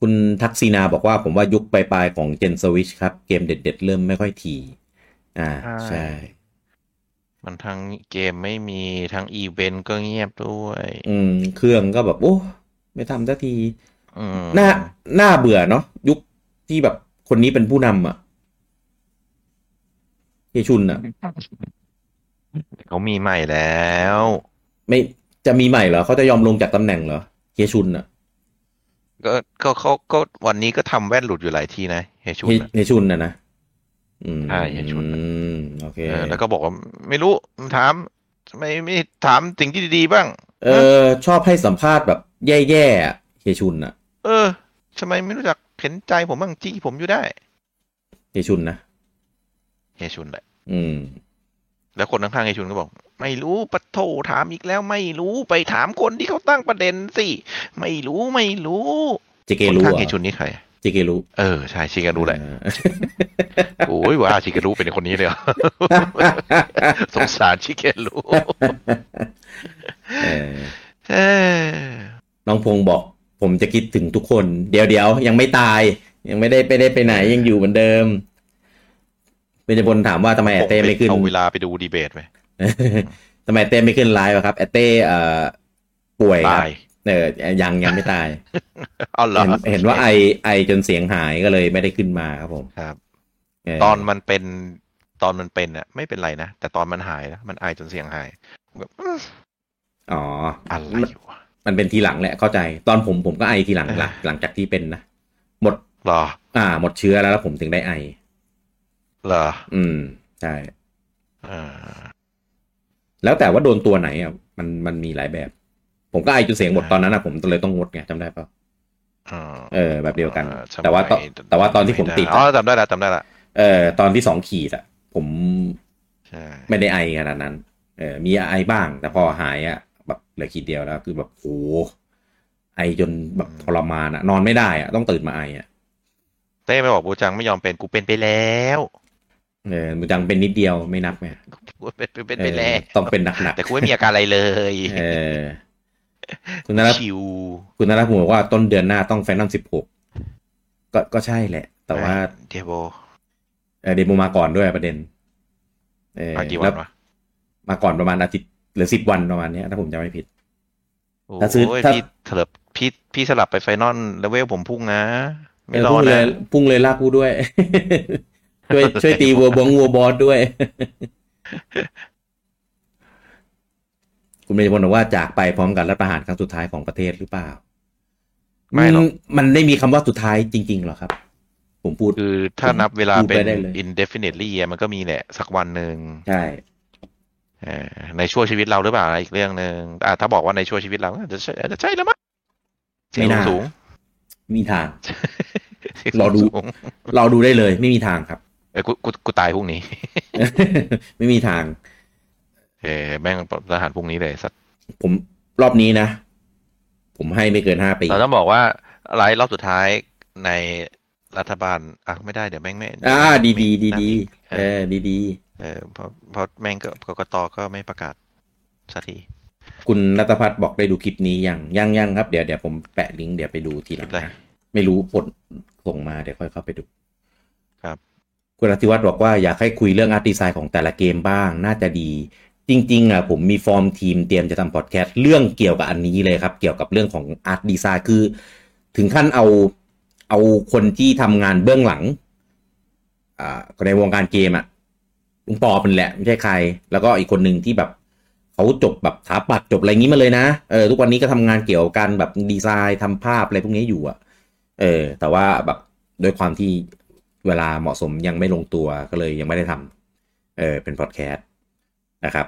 คุณทักซีนาบอกว่าผมว่ายุคปลายๆของเจนสวิชครับ เกมเด็ด ๆ เริ่มไม่ค่อยถี่อ่าใช่ มันทั้งเกมไม่มีทั้งอีเวนต์ก็เงียบด้วย อืม เครื่องก็แบบ โอ้ไม่ทำสักทีอืมน่าน่าเบื่อเนาะยุคที่แบบคนนี้เป็นผู้นำอะเฮชุนอะเขามีใหม่แล้ว ไม่จะมีใหม่เหรอเขาจะยอมลงจากตำแหน่งเหรอเฮชุนอะ ก็ก็เขาก็วันนี้ก็ทำแว่นหลุดอยู่หลายทีนะเฮชุนเฮน่ะเฮชุนนะนะอืมใช่เฮียชุนอืมโอเคเออแล้วก็บอกว่าไม่รู้ถามไม่ไม่ถามสิ่งที่ดีๆบ้าง เออ ชอบให้สัมภาษณ์แบบ แย่ๆอะเฮียชุนอะเออทำไมไม่รู้จักเห็นใจผมบ้างจี้ผมอยู่ได้เฮียชุนนะเฮียชุนแหละ อืม แล้วคนข้างๆเฮียชุนก็บอก ไม่รู้ปะโถถามอีกแล้วไม่รู้ไปถามคนที่เขาตั้งประเด็นสิ ไม่รู้ไม่รู้เจเกคนรู้ข้างอะเฮียชุนนี่ใครเจเกรู้เออใช่ชิเการู้แหละเออโอ้ยว่าชิเการู้เป็นคนนี้เลยเหรอสงสารชิเการู้เออเออน้องพงษ์บอก ผมจะคิดถึงทุกคน เดี๋ยวเดี๋ยวยังไม่ตาย ยังไม่ได้ไปได้ไปไหนยังอยู่เหมือนเดิมเป็นจพลถามว่าทำไมแอตเต้ไม่ขึ้นเอาเวลาไปดูดีเบตไหม ทำไมเต้ไม่ขึ้นไลฟ์อะครับแอตเต้เอ่อป่วยครับตายเออยังยังไม่ตายเอาเหรอเห็นเห็นว่าไอไอจนเสียงหายก็เลยไม่ได้ขึ้นมาครับผมครับเออตอนมันเป็นตอนมันเป็นอะ ไม่เป็นไรนะ แต่ตอนมันหายนะมันไอจนเสียงหายแบบอื้ออ๋ออะไรวะมันเป็นทีหลังแหละเข้าใจ ตอนผมผมก็ไอทีหลังเออหลังหลังจากที่เป็นนะหมดเหรอ อ่า หมดเชื้อแล้วแล้วผมถึงได้ไอเหรอ อืมใช่อ่า แล้วแต่ว่าโดนตัวไหนอะมันมันมีหลายแบบ ผมก็ไอจนเสียงหมดตอนนั้นอะผมเลยต้องงดไงจำได้ปะอ่าเออ แบบเดียวกันอ่าสมัยแต่ว่าตอนแต่ว่าตอนที่ผมติดอ๋ออะจำได้ละจำได้ละเออตอนที่สองขีดอะ ผมใช่ไม่ได้ไอขนาดนั้น เออมีไอบ้าง แต่พอหายอะแบบเหลือขีดเดียวแล้ว คือแบบโหไอจนแบบทรมานอะ นอนไม่ได้อะต้องตื่นมาไออะเต้ไม่บอกบูจังไม่ยอมเป็นกูเป็นไปแล้ว เออมันจังเป็นนิดเดียวไม่นับไงกูเป็นเป็นเป็นเอไปอแล้วต้องเป็นหนักแต่กูไม่มีอาการอะไรเลยๆเออ คุณนรัตน์ชิวคุณนรัตน์ผมบอกว่าต้นเดือนหน้าต้องแฟนนอมสิบหกก็ก็ใช่แหละ แต่ว่าเดโบเออเดโมมาก่อนด้วยประเด็น เออมากี่วัแล้นววะมาก่อนประมาณอาทิตย์หรือสิบวันประมาณเนี้ยถ้าผมจำไม่ผิดโอ้ถ้าซื้อโหถ้าพี่สลับพี่พี่สลับไปไฟนอลแล้วเวลผมพุ่งนะ ไม่เออรอพุ่งเลนะยพุ่งเลยลากกูด้วย ช่วยช่วยตีวัวบงวัวบอสด้วย คุณเมย์พลบอกว่าจากไปพร้อมกันรัฐประหารครั้งสุดท้ายของประเทศหรือเปล่า ไม่หรอกนมันได้มีคำว่าสุดท้ายจริงๆเหรอครับ ผมพูดคือถ้านับเวลาพูดเป็ไปนได้เลย indefinitely อะมันก็มีแหละ สักวันหนึ่งใช่เออในช่วงชีวิตเราหรือเปล่าอีกเรื่องหนึ่งอะถ้าบอกว่าในช่วงชีวิตเราอาจจะใช่อาจจะใช่แล้วมั้งเสียไม่งน่าสูง มีทางเสียงรอดูสูงเราดูได้เลย ไม่มีทางครับ เออกูกูกูตายพรุ่งนี้ ไม่มีทาง เออแม่งทหารพรุ่งนี้เลยสัตว์ผมรอบนี้นะ ผมให้ไม่เกินห้าปีเราต้องบอกว่าไลฟ์รอบสุดท้ายในรัฐบาลอะไม่ได้เดี๋ยวแม่งไม่อ่าดีดีดีดีเอเอออดีดีเออเพราะเพราะแม่งก็กกตก็ไม่ประกาศสักทีคุณรัตพัฒน์บอกได้ดูคลิปนี้ยังยังยังครับเดี๋ยวเดี๋ยวผมแปะลิงก์เดี๋ยวไปดูทีหลังคลิปอะไรนะไม่รู้ผลส่งมาเดี๋ยวค่อยเข้าไปดูครับ คุณอธิวัตรบอกว่าอยากให้คุยเรื่อง art design ของแต่ละเกมบ้าง น่าจะดี จริง ๆอะผมมีฟอร์มทีมเตรียมจะทำพอดแคสต์เรื่องเกี่ยวกับอันนี้เลยครับ เกี่ยวกับเรื่องของ art design คือ ถึงขั้นเอาเอาคนที่ทำงานเบื้องหลังอ่าในวงการเกมอะลุงปอเป็นแหละไม่ใช่ใคร แล้วก็อีกคนหนึ่งที่แบบเขาจบแบบถาปัตย์จบอะไรงี้มาเลยนะเออทุกวันนี้ก็ทำงานเกี่ยวกับการแบบดีไซน์ทำภาพอะไรพวกนี้อยู่อะเออ แต่ว่าแบบด้วยความที่ เวลาเหมาะสมยังไม่ลงตัวก็เลยยังไม่ได้ทำเออเป็นพอดแคสต์นะครับ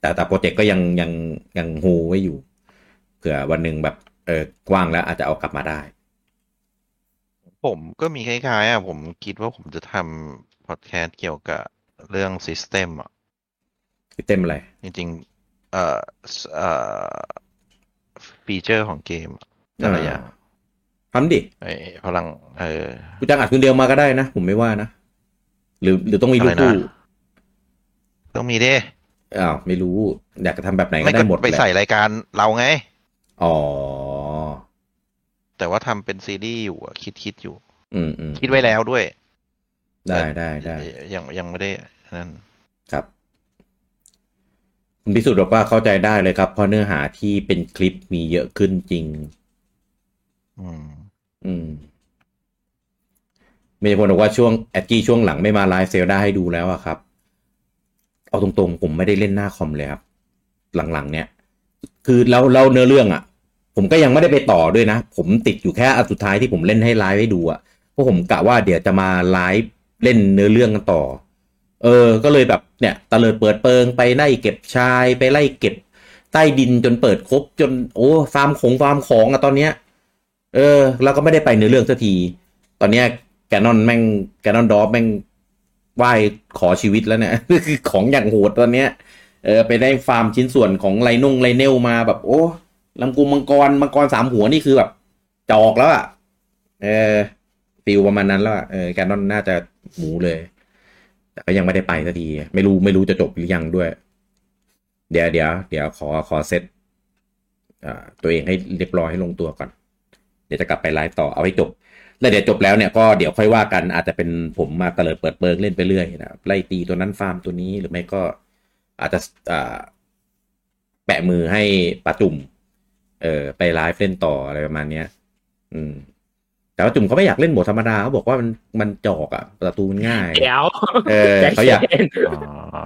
แต่แต่โปรเจกต์ก็ยังยังยังโฮไว้อยู่เผื่อวันหนึ่งแบบเออกว้างแล้วอาจจะเอากลับมาได้ ผมก็มีคล้ายๆอะผมคิดว่าผมจะทำพอดแคสต์เกี่ยวกับเรื่อง system อะ system อะไร จริงๆเอ่อสเอ่อ feature ของเกมแต่ละอย่าง ทำดิไอ้พลัง เออกูจ้างอัดคนเดียวมาก็ได้นะ ผมไม่ว่านะ หรือหรือต้องมีลูกอะไรนะคู่ต้องมีเด้อ้าวไม่รู้ อยากจะทำแบบไหนก็ไม่ได้ก็หมดไปแหละใส่รายการเราไง อ๋อ แต่ว่าทำเป็นซีรีส์อยู่อะคิดคิดอยู่อืมอืมคิดไว้แล้วด้วย ได้ได้ได้ยังยังไม่ได้นั่นครับคุณพิสุทธิ์บอกว่าเข้าใจได้เลยครับ เพราะเนื้อหาที่เป็นคลิปมีเยอะขึ้นจริง อืม อืมเมย์พลบอกว่าช่วงแอดกี้ช่วงหลังไม่มาไลฟ์ Zelda ให้ดูแล้วอะครับ เอาตรงๆ ผมไม่ได้เล่นหน้าคอมเลยครับ หลังๆ เนี่ย คือเราเราเนื้อเรื่องอะผมก็ยังไม่ได้ไปต่อด้วยนะ ผมติดอยู่แค่อันสุดท้ายที่ผมเล่นให้ไลฟ์ให้ดูอะเพราะผมกะว่าเดี๋ยวจะมาไลฟ์เล่นเนื้อเรื่องกันต่อ เออ ก็เลยแบบเนี่ยตะเลิดเปิดเปิงไปไล่เก็บชายไปไล่เก็บ ใต้ดินจนเปิดครบจนโอ้ฟาร์มของฟาร์มของอะตอนเนี้ย เออ แล้วก็ไม่ได้ไปเนื้อเรื่องสักที ตอนเนี้ย Ganon แม่ง Ganondorf แม่งไหว้ขอชีวิตแล้วเนี่ยคือของอย่างโหดตอนเนี้ยเออไปได้ฟาร์มชิ้นส่วนของไรนุ่ง Lynel มาแบบโอ้ลำกูมังกรมังกรสามหัวนี่คือแบบจอกแล้วอะเออ feel ประมาณนั้นแล้วอะเออ Ganon น่าจะหมูเลย แต่ก็ยังไม่ได้ไปสักที ไม่รู้ไม่รู้จะจบหรือยังด้วย เดี๋ยวเดี๋ยวเดี๋ยวขอขอเซตอ่าตัวเองให้เรียบร้อยให้ลงตัวก่อน เดี๋ยวจะกลับไปไลฟ์ต่อเอาให้จบ แล้วเดี๋ยวจบแล้วเนี่ยก็เดี๋ยวค่อยว่ากันอาจจะเป็นผมมาเตลิดเปิดเปิงเล่นไปเรื่อยนะครับไล่ตีตัวนั้นฟาร์มตัวนี้หรือไม่ก็อาจจะอ่าแปะมือให้ปาจุ่ม เออไปไลฟ์เล่นต่ออะไรประมาณเนี้ย อืมแต่ว่าจุ่มเขาไม่อยากเล่นโหมดธรรมดาเขาบอกว่ามันมันจอกอะประตูมันง่ายเดี๋ยวเออใจเขาอยากย็น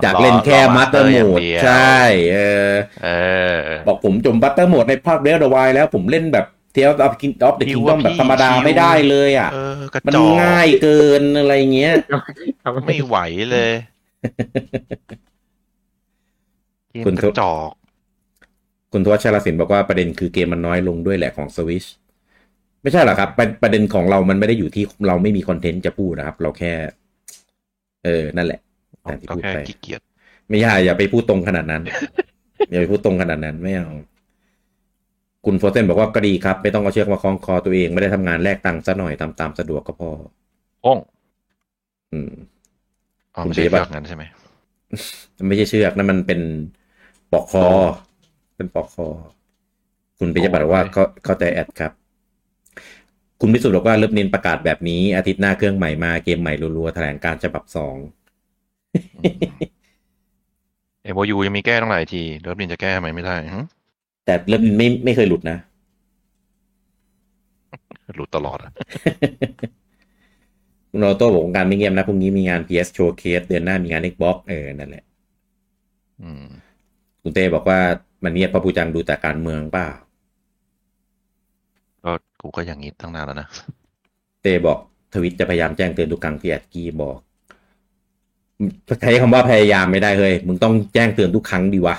อยากเล่นแค่มัตเตอร์โหมดใช่เออเออ บอกผมจุ่มบัตเตอร์โหมดในภาคเรดวายแล้วผมเล่นแบบ เทียบออฟกินออฟเดอะคิคิวงว่าดอมแบบพี่ธรรมดาคิวไม่ได้เลยอะเออกระมันจอกง่ายเกินอะไรเงี้ยไม่ไหวเลยเกมคุณกทุระจอกคุณทวัชชรศิลป์บอกว่าประเด็นคือเกมมันน้อยลงด้วยแหละของสวิชไม่ใช่หรอกครับประประเด็นของเรามันไม่ได้อยู่ที่เราไม่มี content จะพูดนะครับ เราแค่ เออ นั่นแหละแต่ที่ก็พูดแค่ไปขี้เกียจไม่ใช่อย่าไปพูดตรงขนาดนั้น อย่าไปพูดตรงขนาดนั้นไม่เอา คุณโฟเซนบอกว่าก็ดีครับ ไม่ต้องเอาเชือกมาคล้องคอตัวเองไม่ได้ทำงานแลกตังค์ซะหน่อยตามตามสะดวกก็พอโอ้งอืมอ๋อคุณไม่ใช่เจ๊ปะเชือกนั้นใช่ไหมไม่ใช่เชือกนั่นมันเป็นปอกคอ เป็นปอกคอ คุณปิยบัตรบอกว่าเขาเข้าใจแอดครับ คุณพิสุทธิ์บอกว่าเริ่มเน้นประกาศแบบนี้ อาทิตย์หน้าเครื่องใหม่มาเกมใหม่รัวๆแถลงการณ์ฉบับสองเอโยูยังมีแก้ต้องหลายที LoveNin จะแก้ทำไมไม่ได้หึ แต่เริ่มไม่ไม่เคยหลุดนะ หลุดตลอดอะคุณโรโต้บอกว่าการไม่เงียบนะพรุ่งนี้มีงาน PS Showcase เดือนหน้ามีงาน Xbox เออ นั่นแหละอืมคุณเต้บอกว่ามันเงียบเพราะปูจังดูแต่การเมืองเปล่าก็กูก็อย่างนี้ตั้งนานแล้วนะ เต้บอกทวิตจะพยายามแจ้งเตือนทุกครั้งที่แอดกี้บอกใช้คำว่าพยายามไม่ได้เฮ้ยมึงต้องแจ้งเตือนทุกครั้งดีวะ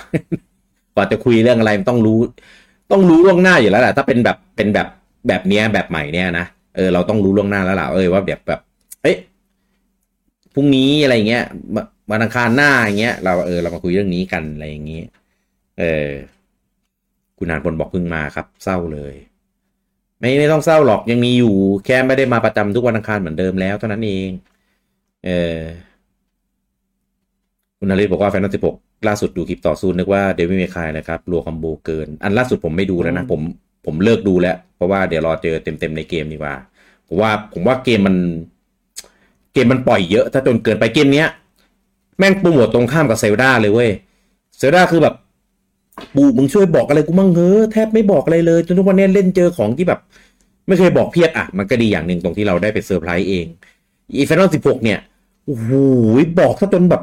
ก่อนจะคุยเรื่องอะไรมันต้องรู้ ต้องรู้ล่วงหน้าอยู่แล้วแหละถ้าเป็นแบบเป็นแบบแบบเนี้ยแบบใหม่เนี้ยนะเออเราต้องรู้ล่วงหน้าแล้วล่ะเออว่าแบบแบบ เอ้ยพรุ่งนี้อะไรเงี้ยวันอังคารหน้าอย่างเงี้ยเราเออเรามาคุยเรื่องนี้กันอะไรอย่างงี้เออคุณนานพลบอกเพิ่งมาครับ เศร้าเลย ไม่ไม่ต้องเศร้าหรอกยังมีอยู่ แค่ไม่ได้มาประจำทุกวันอังคารเหมือนเดิมแล้วเท่านั้นเอง เออ คุณนริศบอกว่าแฟนตาซี6ล่าสุดดูคลิปต่อสู้นึกว่าเดวิดเมคายนะครับรัวคอมโบเกิน อันล่าสุดผมไม่ดูแล้วนะผมผมเลิกดูแล้ว เพราะว่าเดี๋ยวรอเจอเต็มๆในเกมดีกว่าผมว่าผมว่าเกมมัน เกมมันปล่อยเยอะถ้าจนเกินไปเกมเนี้ย แม่งโปรโมทตรงข้ามกับ Zelda เลยเว้ย Zelda คือแบบปูมึงช่วยบอกอะไรกูมั่งเฮ้อแทบไม่บอกอะไรเลย จนทุกวันนี้เล่นเจอของที่แบบ ไม่เคยบอกเพียดอะ มันก็ดีอย่างหนึ่งตรงที่เราได้ไปเซอร์ไพรส์เองอี Final สิบหกเนี่ยโอ้โหบอกซะจนแบบ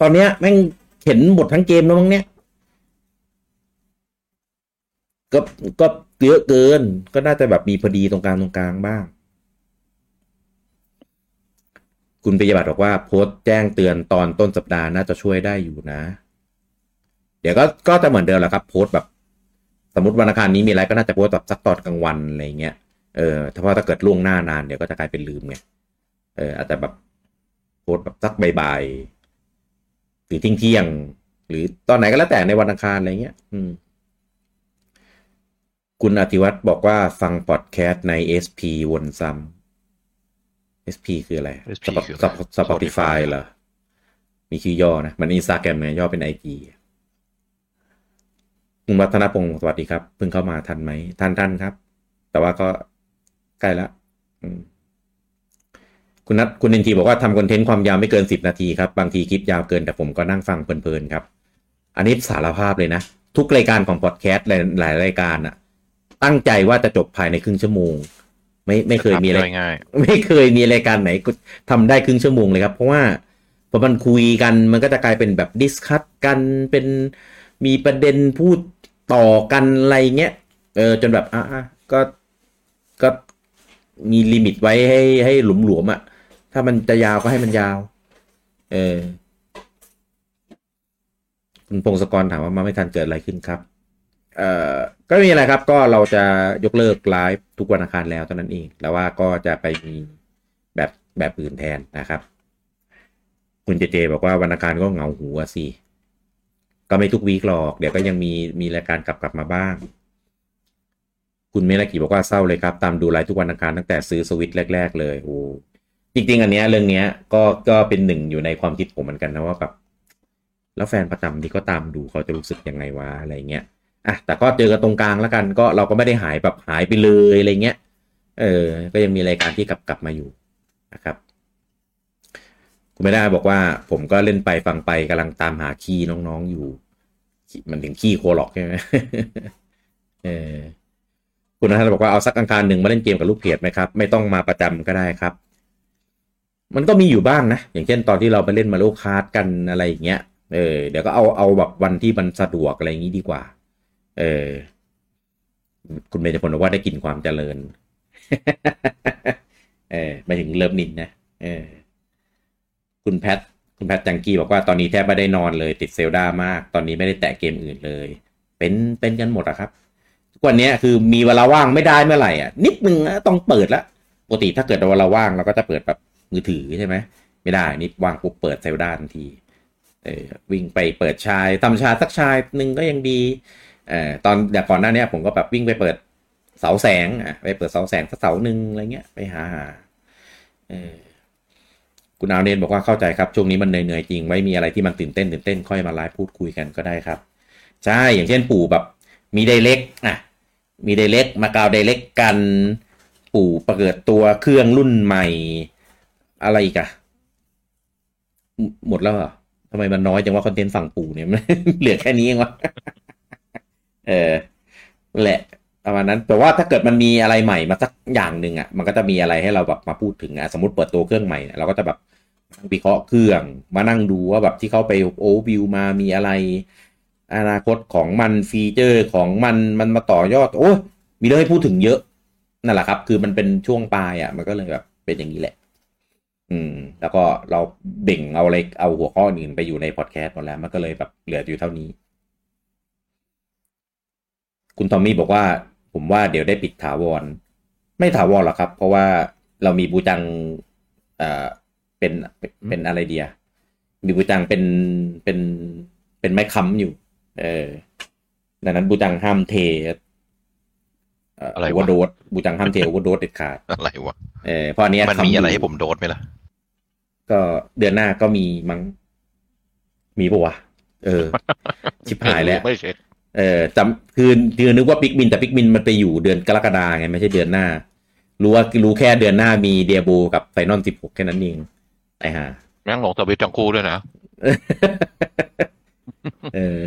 ตอนเนี้ยแม่งเห็นหมดทั้งเกมแล้วมั้งเนี่ยก็ก็เยอะเกิน ก็น่าจะแบบมีพอดีตรงกลางตรงกลางบ้าง คุณปิยบัตรบอกว่าโพสต์แจ้งเตือนตอนต้นสัปดาห์น่าจะช่วยได้อยู่นะ เดี๋ยวก็ก็จะเหมือนเดิมแหละครับ โพสต์แบบ สมมติวันอังคารนี้มีอะไรก็น่าจะโพสต์แบบสักตอนกลางวันอะไรเงี้ยเออถ้าเพราถ้าเกิดล่วงหน้านานเดี๋ยวก็จะกลายเป็นลืมไงเอออาจจะแบบโพสต์แบบสักบ่ายๆ หรือทิ้งเที่ยงๆหรือตอนไหนก็แล้วแต่ในวันอังคารอะไรเงี้ย อืม คุณอธิวัตรบอกว่าฟังพอดแคสต์ใน SP วนซ้ำ SP คืออะไร SP คืออะไรสปอติฟายเหรอ มีชื่อย่อนะ มันอินสตาแกรมเนี่ยย่อเป็นไอจีคุณวัฒนพงศ์สวัสดีครับ เพิ่งเข้ามาทันไหมทันทันครับ แต่ว่าก็ใกล้ละอืม คุณนัทคุณเอ็นทีบอกว่าทำ content ความยาวไม่เกินสิบนาทีครับ บางทีคลิปยาวเกินแต่ผมก็นั่งฟังเพลินๆครับ อันนี้สารภาพเลยนะ ทุกรายการของพอดแคสต์หลายหลายรายการอะตั้งใจว่าจะจบภายในครึ่งชั่วโมง ไม่ไม่เคยมีอะไรทำง่ายไม่เคยมีรายการไหนก็ทำได้ครึ่งชั่วโมงเลยครับ เพราะว่าพอมันคุยกันมันก็จะกลายเป็นแบบ discuss กันเป็นมีประเด็นพูดต่อกันอะไรเงี้ยเออจนแบบอะอะก็ก็มี limit ไว้ให้ให้หลุมหลวมๆอะ ถ้ามันจะยาวก็ให้มันยาว เออคุณพงศกรถามว่ามาไม่ทันเกิดอะไรขึ้นครับ เอ่อ ก็ไม่มีอะไรครับ ก็เราจะยกเลิกไลฟ์ทุกวันอังคารแล้วเท่านั้นเอง แล้วว่าก็จะไปมีแบบแบบอื่นแทนนะครับ คุณเจเจบอกว่าวันอังคารก็เหงาหัวสิ ก็ไม่ทุก week หรอก เดี๋ยวก็ยังมีมีรายการกลับกลับมาบ้าง คุณเมลากิบอกว่าเศร้าเลยครับ ตามดูไลฟ์ทุกวันอังคารตั้งแต่ซื้อสวิตช์แรก ๆ เลย โอ้ จริง ๆ อันเนี้ยเรื่องเนี้ยก็ก็เป็นหนึ่งอยู่ในความคิดผมเหมือนกันนะว่าแบบแล้วแฟนประจำที่ก็ตามดูเขาจะรู้สึกยังไงวะอะไรเงี้ยอะแต่ก็เจอกันตรงกลางแล้วกันก็เราก็ไม่ได้หายแบบหายไปเลยอะไรเงี้ยเออ ก็ยังมีรายการที่กลับกลับมาอยู่นะครับคุณไม่ได้บอกว่า ผมก็เล่นไปฟังไปกำลังตามหาขี้น้องๆอยู่ มันถึงขี้ Korok ใช่ไหมเออคุณนัทบอกว่าเอาสักอังคารหนึ่งมาเล่นเกมกับลูกเพจไหมครับ ไม่ต้องมาประจำก็ได้ครับ มันก็มีอยู่บ้างนะ อย่างเช่นตอนที่เราไปเล่น Mario Kart กันอะไรอย่างเงี้ยเออเดี๋ยวก็เอาเอาแบบวันที่มันสะดวกอะไรอย่างงี้ดีกว่า เออ คุณเมย์จะพลบอกว่าได้กลิ่นความเจริญ เออม่ถึงเลิฟนินนะเออ คุณแพทคุณแพทจังกี้บอกว่าตอนนี้แทบไม่ได้นอนเลย ติดเซลดามาก ตอนนี้ไม่ได้แตะเกมอื่นเลย เป็นเป็นกันหมดอะครับทุกวันนี้คือมีเวลาว่างไม่ได้เมื่อไหร่อะนิดนึงต้องเปิดละปกติถ้าเกิดเวลาว่างเราก็จะเปิดแบบ มือถือใช่ไหมไม่ได้นี่วางปุ๊บเปิดเซลดาทันทีเออวิ่งไปเปิดชายทำชาสักชายหนึ่งก็ยังดีเอ่อตอนอย่างก่อนหน้านี้ผมก็แบบวิ่งไปเปิดเสาแสงอะไปเปิดเสาแสงสักเสาหนึ่งอะไรเงี้ยไปหาหาเออคุณอาเนนบอกว่าเข้าใจครับ ช่วงนี้มันเหนื่อยๆจริงไว้มีอะไรที่มันตื่นเต้นตื่นเต้นค่อยมาไลฟ์พูดคุยกันก็ได้ครับ ใช่อย่างเช่นปู่แบบ มีไดเล็กอะมีไดเล็กมากาวไดเล็กกัน ปู่ประเกิดตัวเครื่องรุ่นใหม่ อะไรอีกอะหมดแล้วเหรอทำไมมันน้อยจังว่าคอนเทนต์ฝั่งปู่เนี่ยเหลือแค่นี้เองวะเออแหละประมาณนั้นแต่ว่าถ้าเกิดมันมีอะไรใหม่มาสักอย่างหนึ่งอะ มันก็จะมีอะไรให้เราแบบมาพูดถึงอะ สมมติเปิดตัวเครื่องใหม่เนี่ยเราก็จะแบบวิเคราะห์เครื่อง มานั่งดูว่าแบบที่เขาไปโอวิวมามีอะไร อนาคตของมันฟีเจอร์ของมันมันมาต่อยอด โอ้มีเรื่องให้พูดถึงเยอะ นั่นแหละครับ คือมันเป็นช่วงปลายอะ มันก็เลยแบบเป็นอย่างนี้แหละ อืม แล้วก็เราเบ่งเอาอะไรเอาหัวข้ออื่นไปอยู่ในพอดแคสต์หมดแล้ว มันก็เลยแบบเหลืออยู่เท่านี้ คุณทอมมี่บอกว่า ผมว่าเดี๋ยวได้ปิดถาวร ไม่ถาวรหรอกครับ เพราะว่าเรามีบูจังเอ่อเป็นเป็นเป็นอะไรเดีย มีบูจังเป็นเป็นเป็นไม้ค้ำอยู่ เออดังนั้นบูจังห้ามเทเอ่ออะไรวะโอเวอร์โดสบูจังห้ามเทโอเวอร์โดสเด็ดขาดอะไรวะเออเพราะอันเนี้ยมันมีค้ำยู่อะไรให้ผมโดดไหมล่ะ ก็เดือนหน้าก็มีมั้งมีปะวะเออ ชิบหายแล้วไม่เช็คเออจำคือคือนึกว่าปิกมิน แต่ปิกมินมันไปอยู่เดือนกรกฎาไงไม่ใช่เดือนหน้า รู้ว่ารู้แค่เดือนหน้ามีเดียโบกับไฟนอลสิบหกแค่นั้นเองไอ้ห่าแม่งลงสวิตช์จังคู่ด้วยนะเออ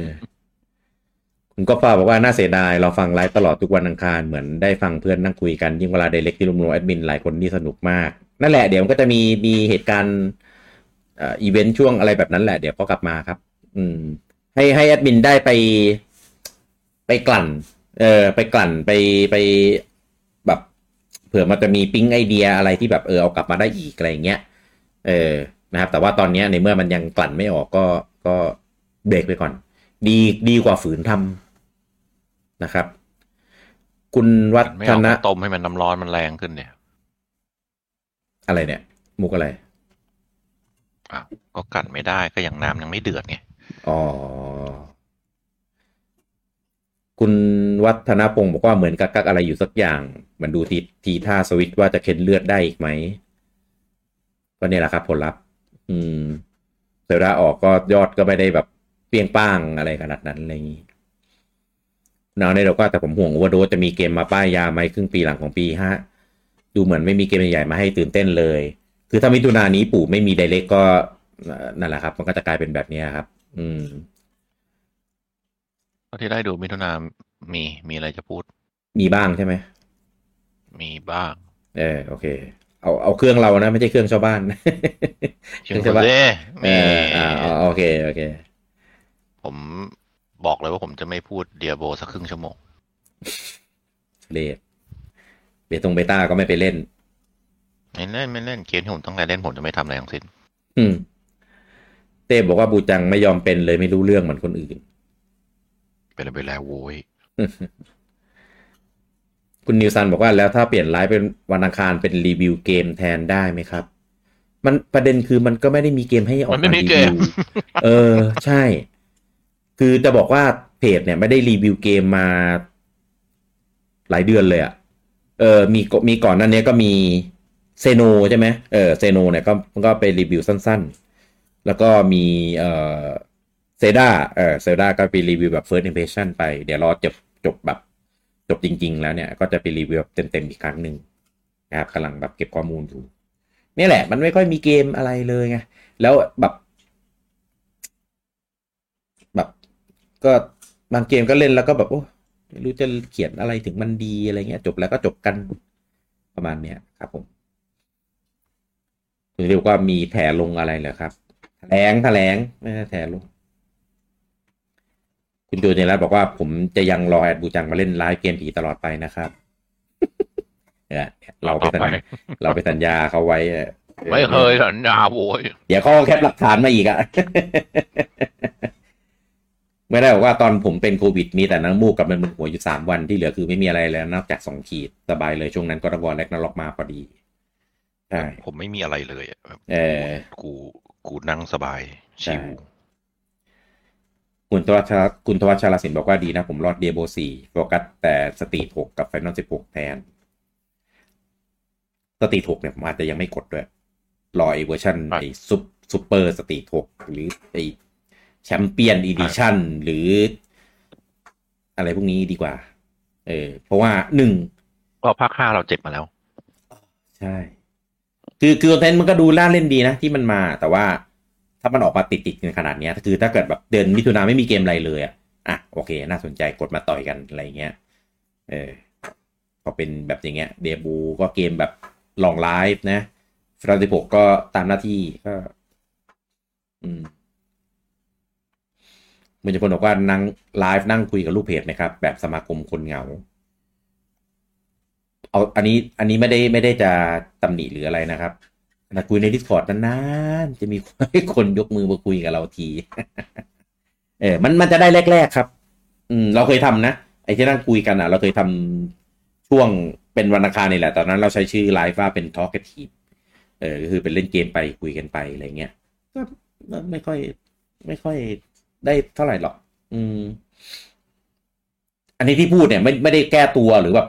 คุณก็ฟ้าบอกว่าน่าเสียดาย เราฟังไลฟ์ตลอดทุกวันอังคารเหมือนได้ฟังเพื่อนนั่งคุยกันยิ่งเวลา Direct ที่รวมๆแอดมินหลายคนนี่สนุกมาก นั่นแหละเดี๋ยวมันก็จะมีมีเหตุการณ์อีเวนต์ช่วงอะไรแบบนั้นแหละเดี๋ยวก็กลับมาครับ อืม ให้ให้แอดมินได้ไปไปกลั่น เออไปกลั่นไปไปแบบเผื่อมันจะมีปิ๊งไอเดียอะไรที่แบบเออเอากลับมาได้อีกอะไรเงี้ยเออนะครับ แต่ว่าตอนนี้ในเมื่อมันยังกลั่นไม่ออกก็ก็เบรกไปก่อน ดีดีกว่าฝืนทำนะครับ คุณวัฒเอานะต้มให้มันน้ำร้อนมันแรงขึ้นเนี่ย อะไรเนี่ย มุกอะไรอ้าวก็กันไม่ได้ก็อย่างน้ำยังไม่เดือดไงอ๋อคุณวัฒนพงศ์บอกว่าเหมือนกักกักอะไรอยู่สักอย่างมันดูทีทีท่าสวิตช์ว่าจะเค้นเลือดได้อีกไหมก็เนี่ยแหละครับ ผลลัพธ์ อืมเซลดาออกก็ยอดก็ไม่ได้แบบเปรี้ยงป้างอะไรขนาดนั้นอะไรอย่างนี้นาวในเราก็แต่ผมห่วงว่าโดจะมีเกมมาป้ายยาไหมครึ่งปีหลังของปีฮะ ดูเหมือนไม่มีเกมใหญ่ๆมาให้ตื่นเต้นเลย คือถ้ามิถุนายนนี้ปู่ไม่มีไดเรกก็เอ่อนั่นแหละครับ มันก็จะกลายเป็นแบบนี้ครับ อืมก็ที่ได้ดูมิถุนามีมีอะไรจะพูด มีบ้างใช่ไหม มีบ้าง เออโอเค เอาเอาเครื่องเรานะ ไม่ใช่เครื่องชาวบ้านเชิงใช่ปะเด้เอมีออ่าอ่าโอเคโอเค ผมบอกเลยว่าผมจะไม่พูดเดียโบสักครึ่งชั่วโมงเลด เบตงเบต้าก็ไม่ไปเล่น ไม่เล่นไม่เล่นเกมที่ผมต้องการเล่นผมจะไม่ทำอะไรทั้งสิ้นอืม เต้บอกว่าบูจังไม่ยอมเป็นเลยไม่รู้เรื่องเหมือนคนอื่น เป็นอะไรไปแล้วโว้ยคุณนิวซันบอกว่าแล้วถ้าเปลี่ยนไลฟ์เป็นวันอังคารเป็นรีวิวเกมแทนได้ไหมครับ มันประเด็นคือมันก็ไม่ได้มีเกมให้ออกมันไม่มีรีวิวเกมเออ ใช่ คือจะบอกว่าเพจเนี่ยไม่ได้รีวิวเกมมาหลายเดือนเลยอะ่ะ เออมีมีก่อนนั้นเนี้ยก็มี Xeno ใช่ไหมเออ Xeno เนี่ยก็ก็ไปรีวิวสั้นๆ แล้วก็มีเออเซดาเออเซดาก็ไปรีวิวแบบ first impression ไป เดี๋ยวรอจบจบแบบจบจริง ๆ แล้วเนี่ย ก็จะไปรีวิวแบบเต็มๆอีกครั้งหนึ่งนะครับกำลังแบบเก็บข้อมูลอยู่นี่แหละ มันไม่ค่อยมีเกมอะไรเลยไงแล้วแบบแบบก็บางเกมก็เล่นแล้วก็แบบโอ้ ไม่รู้จะเขียนอะไรถึงมันดีอะไรเงี้ยจบแล้วก็จบกันประมาณเนี้ยครับผมคุณเรียกว่ามีแถลงอะไรเหรอครับแถลงแถลงไม่ใช่แถลงคุณโจเนรัตบอกว่าผมจะยังรอแอดบูจังมาเล่นไลฟ์เกมผีตลอดไปนะครับเนี่ยเราไปสัญญาเราไปสัญญาเขาไว้อะไม่เคยสัญญาโว้ยเดี๋ยวเขาก็แคปหลักฐานมาอีกอะ ไม่ได้บอกว่าตอนผมเป็นโควิดมีแต่น้ำมูกกับมันมึนหัวอยู่สามวันที่เหลือคือไม่มีอะไรแล้วนอกจากสองขีดสบายเลยช่วงนั้นก็ตะกอนแรกนรกมาพอดีใช่ผมไม่มีอะไรเลยอะแบบเออกูกูนั่งสบายใช่ chill คุณทวัชคุณทวัชชาลสินบอกว่าดีนะ ผมรอด Diablo สี่โฟกัสแต่ Street หกกับ Final สิบหกแทน Street หกเนี่ยผมอาจจะยังไม่กดด้วย รอไอเวอร์ชันไอซุป Super Street หกหรือไอ Champion Edition หรือ อะไรพวกนี้ดีกว่า เออ เพราะว่าหนึ่งๆเพราะภาคห้าเราเจ็บมาแล้ว ใช่ คือคือคอนเทนต์มันก็ดูน่าเล่นดีนะ ที่มันมา แต่ว่าถ้ามันออกมาติดติดกันขนาดเนี้ยคือถ้าเกิดแบบเดือนมิถุนาไม่มีเกมอะไรเลยอะอะโอเค น่าสนใจกดมาต่อยกันอะไรเงี้ย เออ พอเป็นแบบอย่างเงี้ย เดบูก็เกมแบบลองไลฟ์นะฟรานซิโกก็ตามหน้าที่ก็ อืม มันจะคนบอกว่านั่งไลฟ์นั่งคุยกับลูกเพจไหมครับ แบบสมาคมคนเหงา เอาอันนี้อันนี้ไม่ได้ไม่ได้จะตำหนิหรืออะไรนะครับแต่คุยใน Discord นานๆจะมีคนยกมือมาคุยกับเราที เออมันมันจะได้แรก ๆ ครับ อืม เราเคยทำนะไอ้ที่นั่งคุยกันอะ เราเคยทำช่วงเป็นวันอังคารนี่แหละ ตอนนั้นเราใช้ชื่อไลฟ์ว่าเป็น Talkative เออคือเป็นเล่นเกมไปคุยกันไปอะไรเงี้ยก็ไม่ค่อย ไม่ค่อย ได้เท่าไหร่หรอก อืม อันนี้ที่พูดเนี่ย ไม่ไม่ได้แก้ตัวหรือแบบ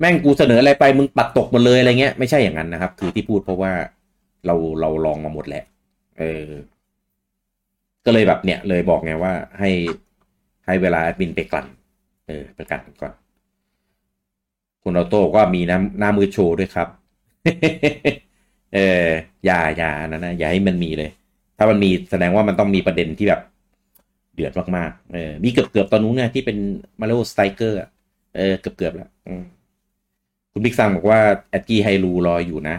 แม่งกูเสนออะไรไปมึงปัดตกหมดเลยอะไรเงี้ยไม่ใช่อย่างนั้นนะครับ คือที่พูดเพราะว่าเราเราลองมาหมดแหละเออ ก็เลยแบบเนี่ย เลยบอกไงว่าให้ให้เวลาแอดมินไปกลั่นเออไปกลั่นก่อน คุณออโต้ก็มีน้ำหน้ามือโชว์ด้วยครับ เอออย่าอย่านะนะอย่าให้มันมีเลย ถ้ามันมีแสดงว่ามันต้องมีประเด็นที่แบบ เดือดมากๆเออมีเกือบเกือบๆตอนนู้นเนี่ยที่เป็น Mario Strikers เออเกือบเกือบๆแล้วคุณบิ๊กซังบอกว่าแอดกี้ Hyrule รออยู่นะ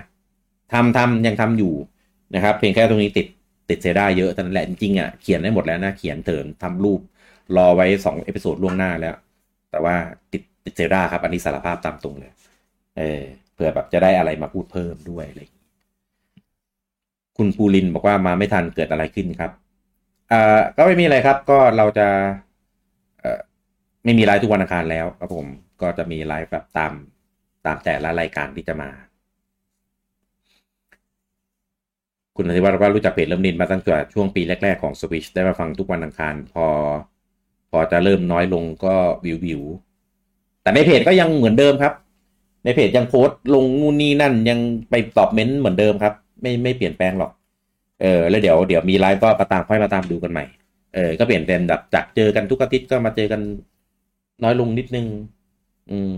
ทำทำยังทำอยู่นะครับ เพียงแค่ตรงนี้ติดติด Zelda เยอะเท่นั้นแหละจริงๆอะเขียนได้หมดแล้วนะ เขียนเถินทำรูปรอไว้สอง episode ล่วงหน้าแล้ว แต่ว่าติดติด Zelda ครับ อันนี้สารภาพตามตรงเลย เออเผื่อแบบจะได้อะไรมาพูดเพิ่มด้วยอะไรคุณปูลินบอกว่ามาไม่ทันเกิดอะไรขึ้นครับ อ่อก็ไม่มีอะไรครับ ก็เราจะเอ่อไม่มีไลฟ์ทุกวันอังคารแล้วครับผมก็จะมีไลฟ์แบบตามตามแต่ละรายการที่จะมา คุณอธิวัฒน์บอกว่ารู้จักเพจเริ่มดินมาตั้งแต่ช่วงปีแรก ๆของ Switch ได้มาฟังทุกวันอังคาร พอ พอจะเริ่มน้อยลงก็วิววิวๆแต่ในเพจก็ยังเหมือนเดิมครับ ในเพจยังโพสต์ลงนู่นนี่นั่นยังไปตอบเม้นต์เหมือนเดิมครับ ไม่ไม่เปลี่ยนแปลงหรอก เออแล้วเดี๋ยวเดี๋ยวมีไลฟ์ก็มาตามค่อยมาตามดูกันใหม่เออก็เปลี่ยนเป็นแบบจากเจอกันทุกอาทิตย์ก็มาเจอกันน้อยลงนิดนึง อืม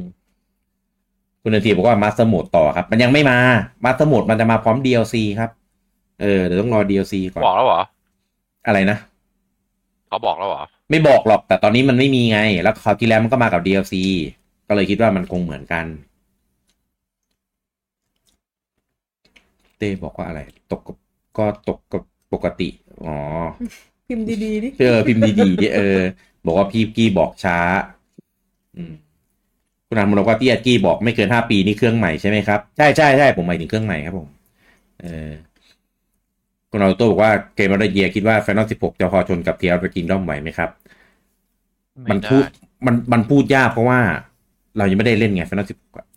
คุณนาทีบอกว่า Master Mode ต่อครับ มันยังไม่มา Master Mode มันจะมาพร้อม DLC ครับ เออเดี๋ยวต้องรอ DLC ก่อนบอกแล้วเหรออะไรนะเขาบอกแล้วเหรอไม่บอกหรอก แต่ตอนนี้มันไม่มีไง แล้วคราวที่แล้วมันก็มากับ DLC ก็เลยคิดว่ามันคงเหมือนกัน เต้บอกว่าอะไร ตกกับ ก็ตกกับปกติ อ๋อ พิมพ์ดีๆดิเออพิมพ์ดีๆดิเออ บอกว่าพี่กี้บอกช้า อืมคุณอานบอกว่าที่อากี้บอกไม่เกินห้าปีนี่เครื่องใหม่ใช่ไหมครับ ใช่ใช่ใช่ผมหมายถึงเครื่องใหม่ครับผม เออคุณเอาตัวบอกว่า Game of the Year คิดว่า Final 16จะพอชนกับ Tears of the Kingdom ไหวไหมครับไม่มันได้พูดมันมันพูดยากเพราะว่า เรายังไม่ได้เล่นไง Final 16อะ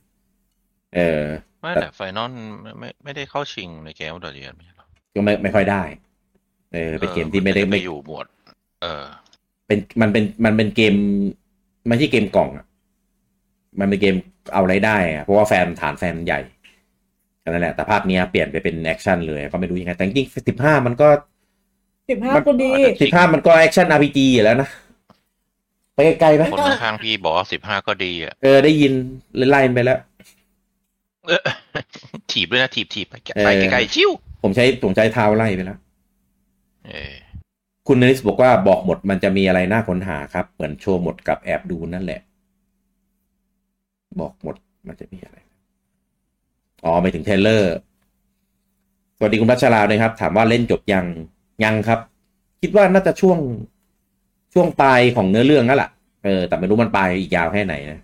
เออไม่แต่ Final ไม่ไม่ได้เข้าชิงใน Game of the Year ไม่ใช่หรอ ก็ไม่ไม่ค่อยได้ เออเป็นเกมที่ไม่ได้ไม่ไม่อยู่หมวด เออ เป็นมันเป็นมันเป็นเกมไม่ใช่เกมกล่องอะมันเป็นเกมเอาไรายได้อะเพราะว่าแฟนฐานแฟนใหญ่แค่นั่นแหละแต่ภาคเนี้ยเปลี่ยนไปเป็น action เลยก็ไม่รู้ยังไงแต่จริงๆสิบห้ามันก็สิบห้ามันก็ดีสิบห้ามันก็ action RPG อยู่แล้วนะไปไกลๆไหมคนข้างๆพี่บอกสิบห้าก็ดีอะเออได้ยินไล่มันไปแล้วเออถีบด้วยนะถีบถีบไปเออไปไกลๆชิว ผมใช้ผมใช้เท้าไล่ไปแล้วเออคุณนริสบอกว่าบอกหมดมันจะมีอะไรน่าค้นหาครับ เหมือนโชว์หมดกับแอบดูนั่นแหละ บอกหมดมันจะมีอะไร อ๋อไปถึง trailer สวัสดีคุณพัชราเลยครับ ถามว่าเล่นจบยังยังครับ คิดว่าน่าจะช่วงช่วงปลายของเนื้อเรื่องนั่นแหละเออแต่ไม่รู้มันปลายอีกยาวแค่ไหนนะ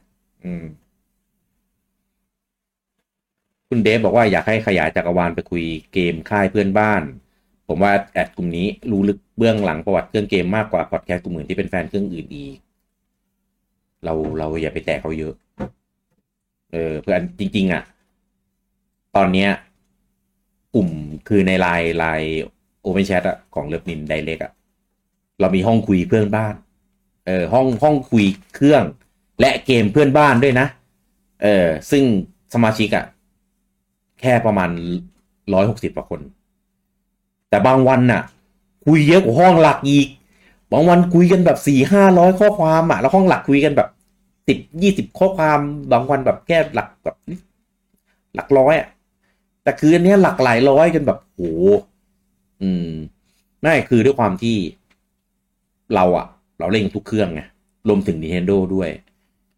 อืม คุณเดฟบอกว่าอยากให้ขยายจักรวาลไปคุยเกมค่ายเพื่อนบ้าน ผมว่าแอดกลุ่มนี้รู้ลึกเบื้องหลังประวัติเครื่องเกมมากกว่าพอดแคสต์กลุ่มอื่นที่เป็นแฟนเครื่องอื่นอีก เราเราอย่าไปแตะเขาเยอะ เออเพื่อนจริง ๆอะ ตอนเนี้ยกลุ่มคือในไลน์ไลน์โอเ n นแชทอะของเลิฟนินไดเ c กอะเรามีห้องคุยเพื่อนบ้าน เออห้องห้องคุยเครื่อง และเกมเพื่อนบ้านด้วยนะ เออซึ่งสมาชิกอะ แค่ประมาณร้อยหกสิบกว่าคน แต่บางวันน่ะ คุยเยอะกว่าห้องหลักอีก บางวันคุยกันแบบสี่ห้าร้อยข้อความอะ แล้วห้องหลักคุยกันแบบสิบยี่สิบข้อความบางวันแบบแค่หลักแบบหลักร้อยอะแต่คืออันนี้หลักหลายร้อยจนแบบโหอืมไม่คือด้วยความที่เราอะเราเล่นทุกเครื่องไงรวมถึง Nintendo ด้วย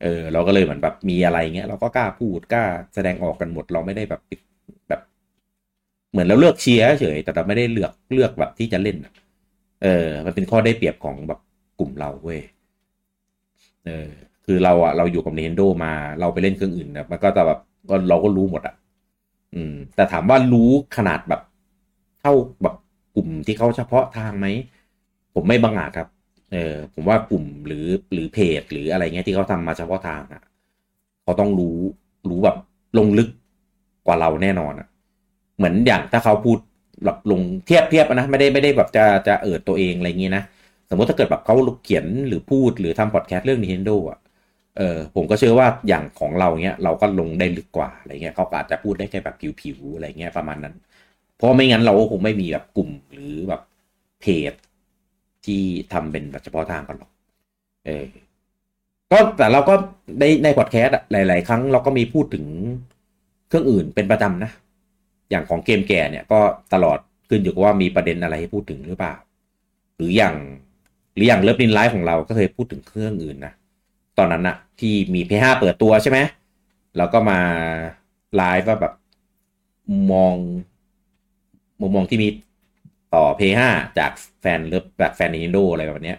เออ เราก็เลยเหมือนแบบมีอะไรเงี้ย เราก็กล้าพูดกล้าแสดงออกกันหมด เราไม่ได้แบบแบบ เหมือนเราเลือกเชียร์เฉยแต่เราไม่ได้เลือกเลือกแบบที่จะเล่นเออ มันเป็นข้อได้เปรียบของแบบกลุ่มเราเว้ยเออ คือเราอะเราอยู่กับ Nintendo มาเราไปเล่นเครื่องอื่นนะมันก็จะแบบก็เราก็รู้หมดอะอืม แต่ถามว่ารู้ขนาดแบบเท่าแบบกลุ่มที่เขาเฉพาะทางไหมผมไม่บังอาจครับ เออ ผมว่ากลุ่มหรือหรือเพจหรืออะไรเงี้ยที่เขาทำมาเฉพาะทางอะเขาต้องรู้รู้แบบลงลึกกว่าเราแน่นอนอะ เหมือนอย่างถ้าเขาพูดแบบลงเทียบเทียบนะไม่ได้ไม่ได้แบบจะจะเอิดตัวเองอะไรเงี้ยนะสมมติถ้าเกิดแบบเขาเขียนหรือพูดหรือทำพอดแคสต์เรื่อง Nintendo อะเออผมก็เชื่อว่าอย่างของเราเนี้ยเราก็ลงได้ลึกกว่าอะไรเงี้ยเขาอาจจะพูดได้แค่แบบผิวๆอะไรเงี้ยประมาณนั้น เพราะไม่งั้นเราก็คงไม่มีแบบกลุ่มหรือแบบเพจที่ทำเป็นแบบเฉพาะทางกันหรอกเออก็แต่เราก็ในในพอดแคสต์หลาย ๆ ครั้งเราก็มีพูดถึงเครื่องอื่นเป็นประจำนะ อย่างของเกมแก่เนี่ยก็ตลอดขึ้นอยู่กับว่ามีประเด็นอะไรให้พูดถึงหรือเปล่า หรืออย่างหรืออย่าง LOVENIN Live ของเราก็เคยพูดถึงเครื่องอื่นนะตอนนั้นนะที่มี P5 เปิดตัวใช่ไหมแล้วก็มาไลฟ์ว่าแบบมองมุมมองที่มีต่อ P5 จากแฟนเลิฟแบบแฟน Nintendo อะไรแบบเนี้ย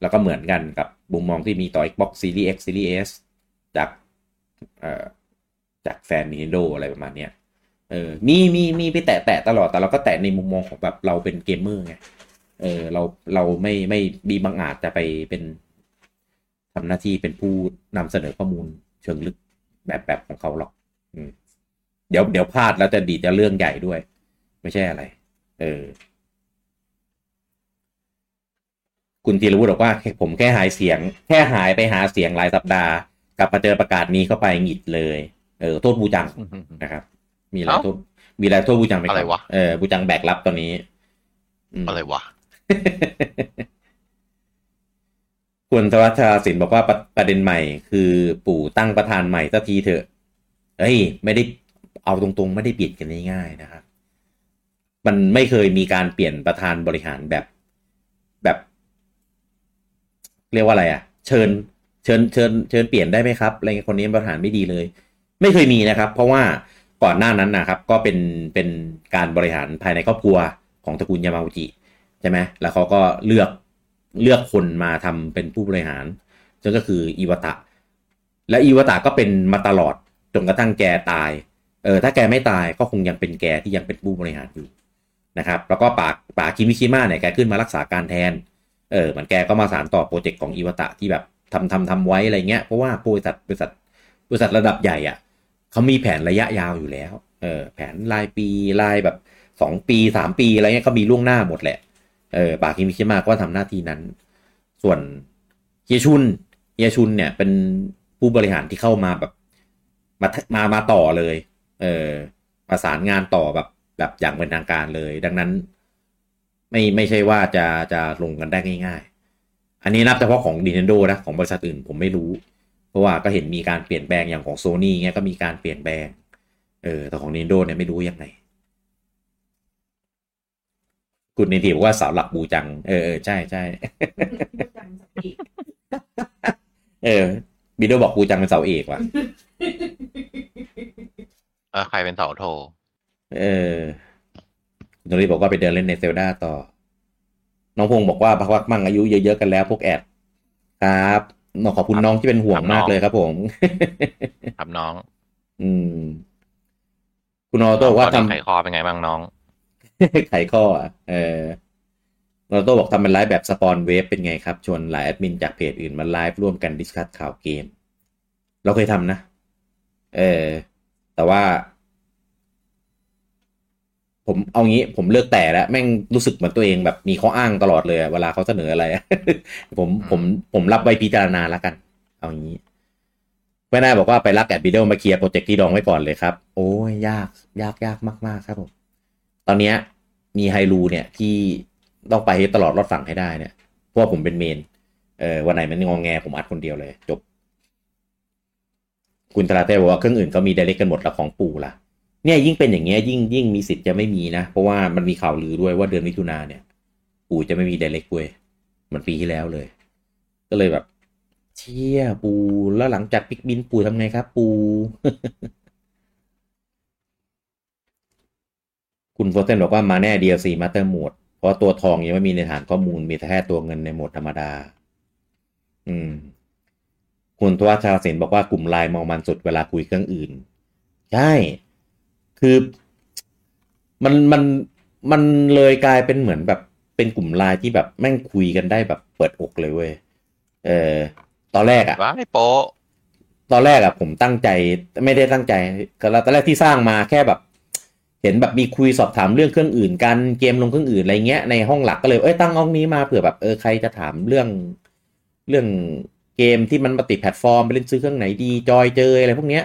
แล้วก็เหมือนกันกับมุมมองที่มีต่อ Xbox Series X Series S จากเอ่อจากแฟน Nintendo อะไรประมาณเนี้ย เออ มีมีมีไปแตะแตะตลอด แต่เราก็แตะในมุมมองของแบบเราเป็นเกมเมอร์ไง เออ เราเราไม่ไม่มีบางอาจจะไปเป็นทำหน้าที่เป็นผู้นำเสนอข้อมูลเชิงลึกแบบแบบของเขาหรอกอืมเดี๋ยวเดี๋ยวพลาดแล้วจะดีจะเรื่องใหญ่ด้วย ไม่ใช่อะไร เออ คุณธีรวุฒิบอกว่าแค่ผมแค่หายเสียง แค่หายไปหาเสียงหลายสัปดาห์ กลับมาเจอประกาศนี้เข้าไปหงิดเลย เออ โทษบูจังนะครับ มีอะไรเอ้าโทษมีอะไรโทษบูจังไปก่อะไรวะเออบูจังแบกรับตอนนี้มอะไรวะคุณธวัชชาสินบอกว่าประประเด็นใหม่คือปู่ตั้งประธานใหม่สักทีเถอะเฮ้ย ไม่ได้เอาตรงๆ ไม่ได้เปลี่ยนกันง่ายๆนะครับ มันไม่เคยมีการเปลี่ยนประธานบริหารแบบแบบ เรียกว่าอะไรอะ่ะ เชิญ เชิญเชิญเชิญเปลี่ยนได้ไหมครับอะไรเงี้ยคนนี้บริหารไม่ดีเลย ไม่เคยมีนะครับ เพราะว่า ก่อนหน้านั้นนะครับ ก็เป็นเป็นการบริหารภายในครอบครัวของตระกูลยามาอุจิใช่ไหมแล้วเขาก็เลือกเลือกคนมาทำเป็นผู้บริหารซึ่งก็คืออิวตะ แล้วอีวตาก็เป็นมาตลอดจนกระทั่งแกตายเออถ้าแกไม่ตายก็คงยังเป็นแกที่ยังเป็นผู้บริหารอยู่นะครับ แล้วก็ปากปากคิมิชิมะเนี่ยแกขึ้นมารักษาการแทนเออเหมือนแกก็มาสานต่อโปรเจกต์ของอีวตาที่แบบทำทำทำไว้อะไรเงี้ยเพราะว่าบริษัทบริษัทบริษัทระดับใหญ่อะ่ะ เขามีแผนระยะยาวอยู่แล้วเออแผนรายปีรายแบบสองปีสามปีอะไรเงี้ยเขามีล่วงหน้าหมดแหละเออปาคิมิชิมะก็ทำหน้าที่นั้น ส่วนเฮียชุนเฮียชุนเนี่ยเป็นผู้บริหารที่เข้ามาแบบมามามาต่อเลย เออประสานงานต่อแบบแบบอย่างเป็นทางการเลย ดังนั้น ไม่ไม่ใช่ว่าจะจะลงกันได้ง่าย ๆ อันนี้นับเฉพาะของ Nintendo นะ ของบริษัทอื่นผมไม่รู้ ราะว่าก็เห็นมีการเปลี่ยนแปลงอย่างของ Sony เงี้ยก็มีการเปลี่ยนแปลง เออแต่ของ Nintendo เนี่ยไม่รู้ยังไงคุณนิติบอกว่าสาวหลักบูจัง เออเออใช่ใช่เออบิโดบอกบูจังเป็นเสาเอกว่ะเออใครเป็นเสาโท เออคุณนริบอกว่าไปเดินเล่นในเซลดาต่อ น้องพงศ์บอกว่าพักวักมั่งอายุเยอะๆกันแล้วพวกแอดครับ น้องขอบคุณน้องที่เป็นห่วงมากเลยครับผมครับน้อง อืม คุณออโต้บอกว่าตอนนี้ทำไขคอเป็นไงบ้างน้อง ไขข้ออะเออออโต้บอกทำเป็นไลฟ์แบบ Spawn Wave เป็นไงครับชวนหลายแอดมินจากเพจอื่นมาไลฟ์ร่วมกัน discuss ข่าวเกม เราเคยทำนะ เออ แต่ว่า ผมเอางี้ผมเลือกแต่แล้วแม่งรู้สึกเหมือนตัวเองแบบมีข้ออ้างตลอดเลยเวลาเขาเสนออะไร ผมผมผมรับไว้พิจารณาแล้วกัน เอางี้ไม่ได้บอกว่าไปรักแอดบิดเดิลมาเคลียร์โปรเจกต์ที่ดองไว้ก่อนเลยครับ โอ้ยยากยากยากมาก ๆ ครับผม ตอนเนี้ยมีไฮรูเนี่ยที่ต้องไปให้ตลอดรอดฝั่งให้ได้เนี่ยเพราะว่าผมเป็นเมน เออวันไหนมันงองแงผมอัดคนเดียวเลย จบ คุณตราเต้บอกว่าเครื่องอื่นก็มีไดเรกกันหมดแล้วของปู่ล่ะ เนี่ยยิ่งเป็นอย่างเงี้ยยิ่งยิ่งมีสิทธิ์จะไม่มีนะ เพราะว่ามันมีข่าวลือด้วยว่าเดือนมิถุนาเนี่ย ปูจะไม่มีไดเรกเว้ยเหมือนปีที่แล้วเลย ก็เลยแบบ เชี่ยปูแล้วหลังจากปิกบินปูทำไงครับ ปู คุณโฟเซนบอกว่ามาแน่ DLC Master Mode เพราะตัวทองยังไม่มีในฐานข้อมูลมีแค่ตัวเงินในโหมดธรรมดา อืม คุณทวัชชาเสนบอกว่ากลุ่มไลน์มองมันสุดเวลาคุยเครื่องอื่น ใช่ คือมันมันมันเลยกลายเป็นเหมือนแบบเป็นกลุ่มไลน์ที่แบบแม่งคุยกันได้แบบเปิดอกเลยเว้ย เออ ตอนแรกอะว้ายโป๊ะตอนแรกอะผมตั้งใจไม่ได้ตั้งใจก็ตอนแรกที่สร้างมาแค่แบบ เห็นแบบมีคุยสอบถามเรื่องเครื่องอื่นกันเกมลงเครื่องอื่นอะไรเงี้ยในห้องหลักก็เลยเอ้ยตั้งห้องนี้มาเผื่อแบบเออใครจะถามเรื่องเรื่องเกมที่มันมาติดแพลตฟอร์มไปเล่นซื้อเครื่องไหนดีจอยเจออะไรพวกเนี้ย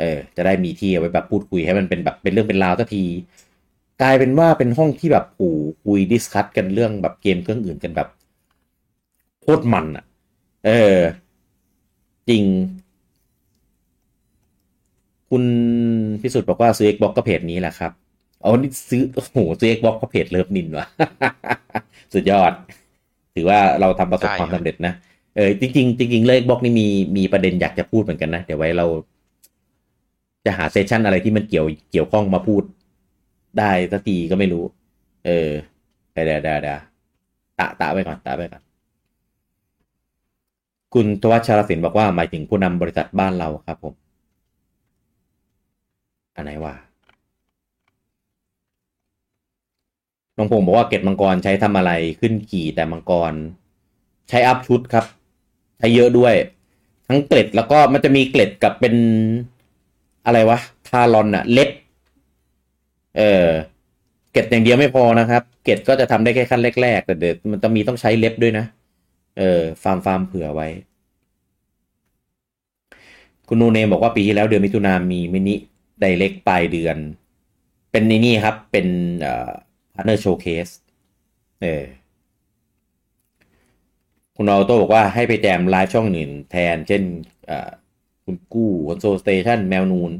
เออจะได้มีที่เอาไว้แบบพูดคุยให้มันเป็นแบบเป็นเรื่องเป็นราวสักที กลายเป็นว่าเป็นห้องที่แบบโอ้คุยดิสคัตกันเรื่องแบบเกมเครื่องอื่นกันแบบโคตรมันอะ เออ จริง คุณพิสุทธิ์บอกว่าซื้อ Xbox ก็เพจนี้แหละครับเอานี่ซื้อโอ้โหซื้อ Xbox ก็เพจเลิฟนินวะสุดยอด ถือว่าเราทำประสบความสำเร็จนะเออจริงๆจริงๆเลย Xbox นี่มีมีประเด็นอยากจะพูดเหมือนกันนะ เดี๋ยวไว้เรา จะหาเซสชันอะไรที่มันเกี่ยวเกี่ยวข้องมาพูดได้สักทีก็ไม่รู้ เออเดี๋ยวเดี๋ยวเดี๋ยวตะตะไปก่อนตะไปก่อน คุณทวัชชรศิลป์บอกว่าหมายถึงผู้นำบริษัทบ้านเราครับผม อันไหนว่าน้องพงศ์บอกว่าเกล็ดมังกรใช้ทำอะไรขึ้นกี่แต่มังกร ใช้อัพชุดครับ ใช้เยอะด้วย ทั้งเกล็ดแล้วก็มันจะมีเกล็ดกับเป็น อะไรวะทารอนอะเล็บเออเก็ดอย่างเดียวไม่พอนะครับ เก็ดก็จะทำได้แค่ขั้นแรกๆแต่เดี๋ยวมันจะมีต้องใช้เล็บด้วยนะ เออฟาร์มฟาร์มเผื่อไว้ คุณนูเนมบอกว่าปีที่แล้วเดือนมิถุนามีมินิไดเล็กปลายเดือน เป็นในนี่ครับ เป็นเอ่อ Partner Showcase เออคุณออโต้บอกว่าให้ไปแจมไลฟ์ช่องอื่นแทน เช่นเออ คุณกู้ Console Station แมวนูน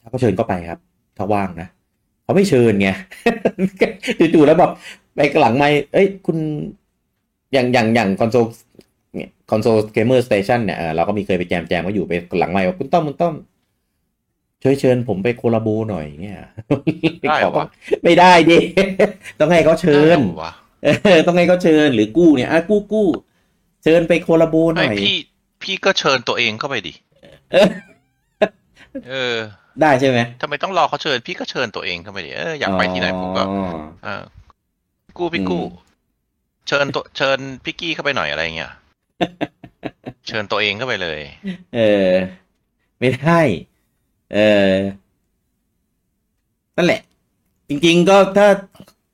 ถ้าเขาเชิญก็ไปครับ ถ้าว่างนะเขาไม่เชิญไงจู่ๆแล้วแบบไปหลังไม่เอ้ย คุณอย่างอย่างอย่างคอนโซลเนี่ย Console Gamer Station เนี่ยเออเราก็มีเคยไปแจมแจมก็อยู่ไปหลังไม่ว่าคุณต้อมคุณต้อมช่วยเชิญผมไปโคลาโบหน่อยเนี่ยได้เหรอวะไม่ได้ดิต้องให้เขาเชิญได้หรอวะเออต้องให้เขาเชิญหรือกู้เนี่ยอะกู้กู้เชิญไปโคลาโบหไม่น่อยพี่พี่ก็เชิญตัวเองเข้าไปดิ เออเออ ได้ใช่ไหมทำไมต้องรอเขาเชิญ พี่ก็เชิญตัวเองเข้าไปดิเอออยากไปที่ไหนผมก็อ๋อเออกู้พี่กู้อืมเชิญตัวเชิญพี่กี้เข้าไปหน่อยอะไรเงี้ยเชิญตัวเองเข้าไปเลย เออ ไม่ได้เออนั่นแหละ จริง ๆ ก็ถ้า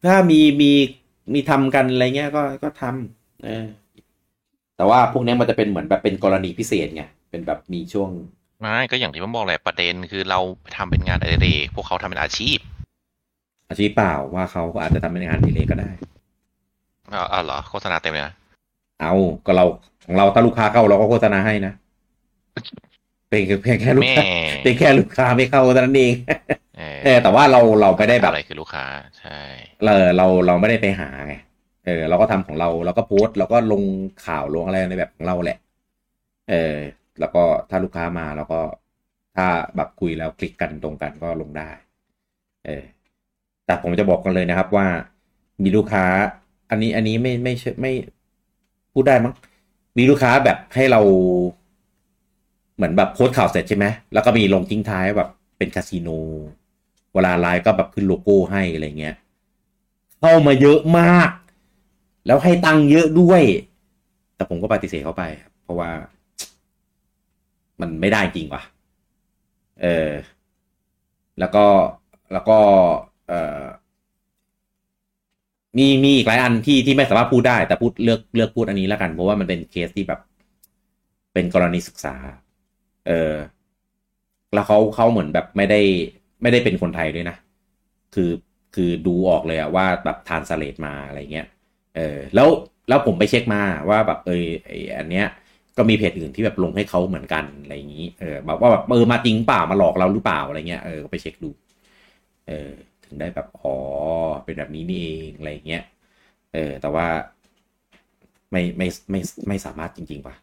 ถ้ามีมีมีทำกันอะไรเงี้ยก็ก็ทำเออ แต่ว่าพวกเนี้ยมันจะเป็นเหมือนแบบเป็นกรณีพิเศษไง เป็นแบบมีช่วงไม่ก็อย่างที่ผมบอกแหละประเด็นคือเราทำเป็นงานอดิเรกพวกเขาทำเป็นอาชีพ อาชีพเปล่าว่าเขาก็อาจจะทำเป็นงานอดีเลยก็ได้อ๋ออ๋อเหรอโฆษณาเต็มเลยนะเอาก็เราของเราถ้าลูกค้าเข้าเราก็โฆษณาให้นะเป็นเพียงแค่ลูกแม่ค้าเป็นแค่ลูกค้าไม่เข้าเท่านั้นเองเออเออแต่ว่าเราเราไม่ได้แบบอะไรคือลูกค้าใช่เออเราเราไม่ได้ไปหาไงเออเราก็ทำของเราเราก็โพสต์เราก็ลงข่าวลงอะไรในแบบของเราแหละ เออ แล้วก็ถ้าลูกค้ามาเราก็ถ้าแบบคุยแล้วคลิกกันตรงกันก็ลงได้ เออ แต่ผมจะบอกกันเลยนะครับว่ามีลูกค้า อันนี้อันนี้ไม่ไม่ไม่พูดได้มั้งมีลูกค้าแบบให้เรา เหมือนแบบโพสข่าวเสร็จใช่ไหมแล้วก็มีลงทิ้งท้ายแบบเป็นคาสิโน เวลาไลฟ์ก็แบบขึ้นโลโก้ให้อะไรเงี้ย เข้ามาเยอะมาก แล้วให้ตังค์เยอะด้วย แต่ผมก็ปฏิเสธเขาไป เพราะว่า มันไม่ได้จริงว่ะ เออ แล้วก็แล้วก็ เออมีมีอีกหลายอันที่ที่ไม่สามารถพูดได้ แต่พูดเลือกเลือกพูดอันนี้แล้วกัน เพราะว่ามันเป็นเคสที่แบบ เป็นกรณีศึกษา เออ แล้วเขาเขาเหมือนแบบไม่ได้ ไม่ได้เป็นคนไทยด้วยนะ คือคือดูออกเลยอะว่าแบบทานสเลตมาอะไรเงี้ย เออ แล้วแล้วผมไปเช็คมาว่าแบบเออไออันเนี้ย ก็มีเพจอื่นที่แบบลงให้เขาเหมือนกันอะไรอย่างนี้ เออแบบว่าแบบเออมาจริงเปล่ามาหลอกเราหรือเปล่าอะไรเงี้ย เออก็ไปเช็คดู เออ ถึงได้แบบ อ๋อ เป็นแบบนี้นี่เองอะไรเงี้ย เออ แต่ว่าไม่ไม่ไม่ไม่สามารถจริงๆป่ะ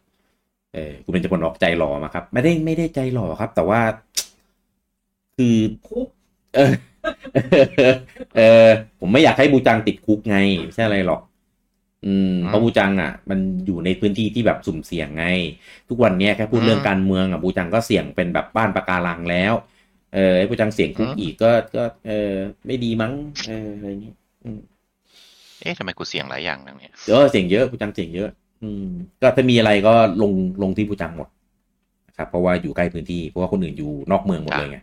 เออคุณเป็นจะคนออกใจหล่อมาครับ ไม่ได้ไม่ได้ใจหล่อครับ แต่ว่า คือ เออ เออ ผมไม่อยากให้บูจังติดคุกไง ไม่ใช่อะไรหรอก อืมเพราะบูจังอะ มันอยู่ในพื้นที่ที่แบบสุ่มเสี่ยงไง ทุกวันเนี้ยแค่พูดเรื่องการเมืองอะบูจังก็เสี่ยงเป็นแบบบ้านปะการังแล้ว เออไอ้บูจังเสี่ยงคุกอีกก็ก็ เออ ไม่ดีมั้งเอออะไรอย่างงี้อืมเอ๊ะทำไมกูเสี่ยงหลายอย่างนังเนี่ยเออเสี่ยงเยอะบูจังเสี่ยงเยอะ อืม ก็ถ้ามีอะไรก็ลงลงที่บูจังหมดนะครับเพราะว่าอยู่ใกล้พื้นที่เพราะว่าคนอื่นอยู่นอกเมืองหมดเลยไง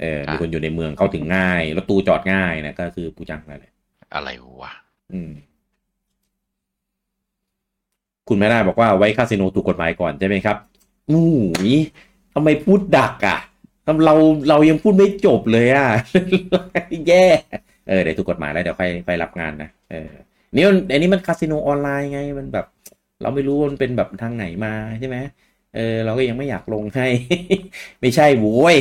เออมีคนอยู่ในเมืองเข้าถึงง่ายรถตู้จอดง่ายนะก็คือบูจังนั่นแหละอะไรวะอืม คุณแม่นาบอกว่าไว้คาสิโนถูกกฎหมายก่อนใช่ไหมครับอู้ยทำไมพูดดักอะทำเราเรายังพูดไม่จบเลยอะ แย่ เออเดี๋ยวถูกกฎหมายแล้วเดี๋ยวค่อยไปรับงานนะ เออ นี่มันอันนี้มันคาสิโนออนไลน์ไง มันแบบ เราไม่รู้มันเป็นแบบทางไหนมาใช่ไหมเออ เราก็ยังไม่อยากลงให้ ไม่ใช่โว้ย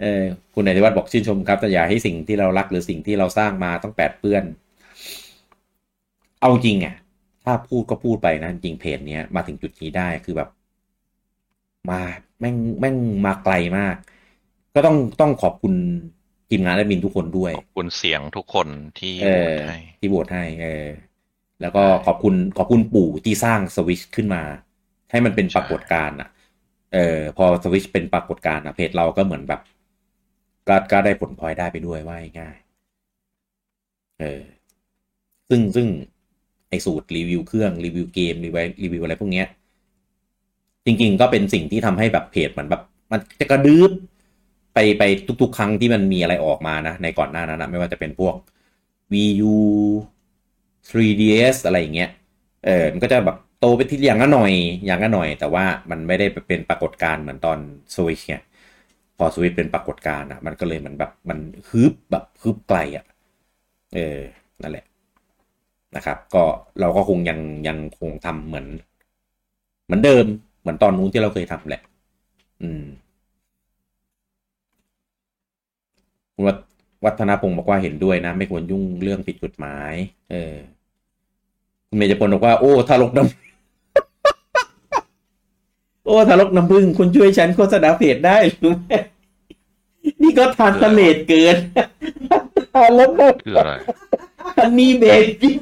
เออคุณนายวัฒน์บอกชื่นชมครับแต่อย่าให้สิ่งที่เรารักหรือสิ่งที่เราสร้างมาต้องแปดเปื้อน เอาจริงอะ ถ้าพูดก็พูดไปนะจริงเพจเนี้ยมาถึงจุดนี้ได้คือแบบ มาแม่งแม่งมาไกลมาก ก็ต้องต้องขอบคุณทีมงานแอดมินทุกคนด้วย ขอบคุณเสียงทุกคนที่เอโหวอตให้ที่โหวตให้ เออ แล้วก็ขอบคุณขอบคุณปู่ที่สร้างสวิชขึ้นมา ให้มันเป็นปรากฏการณ์อะ เออ พอสวิชเป็นปรากฏการณ์อะเพจเราก็เหมือนแบบก็ก็ได้ผลพลอยได้ไปด้วยว่าง่ายๆเออ ซึ่งซึ่ง ไอสูตรรีวิวเครื่องรีวิวเกมรีวิวรีวิวอะไรพวกเนี้ย จริง ๆ ก็เป็นสิ่งที่ทำให้แบบเพจมันแบบ มันจะกระดืบไปไปทุก ๆ ครั้งที่มันมีอะไรออกมานะ ในก่อนหน้านั้นนะไม่ว่าจะเป็นพวก VU 3DS อะไรอย่างเงี้ย เออมันก็จะแบบโตไปทีอย่างละหน่อยอย่างละหน่อย แต่ว่ามันไม่ได้เป็นปรากฏการณ์เหมือนตอนสวิชเนี่ยพอสวิชเป็นปรากฏการณ์อะ มันก็เลยเหมือนแบบมันฮึบแบบฮึบไกลอะ เออ นั่นแหละ นะครับ ก็เราก็คงยังยังคงทำเหมือน เหมือนเดิม เหมือนตอนนู้นที่เราเคยทำแหละ อืมวัฒวัฒนาพงศ์บอกว่าเห็นด้วยนะ ไม่ควรยุ่งเรื่องผิดกฎหมาย เออ คุณเมย์จะพลบอกว่า โอ้ทารกน้ำโอ้ทารกน้ำพึ่งคุณช่วยฉันโฆษณาเพจได้หรือไม่นี่ก็ทานทะเลดเกินทารกน้ำคืออะไร อันนี้เบบี้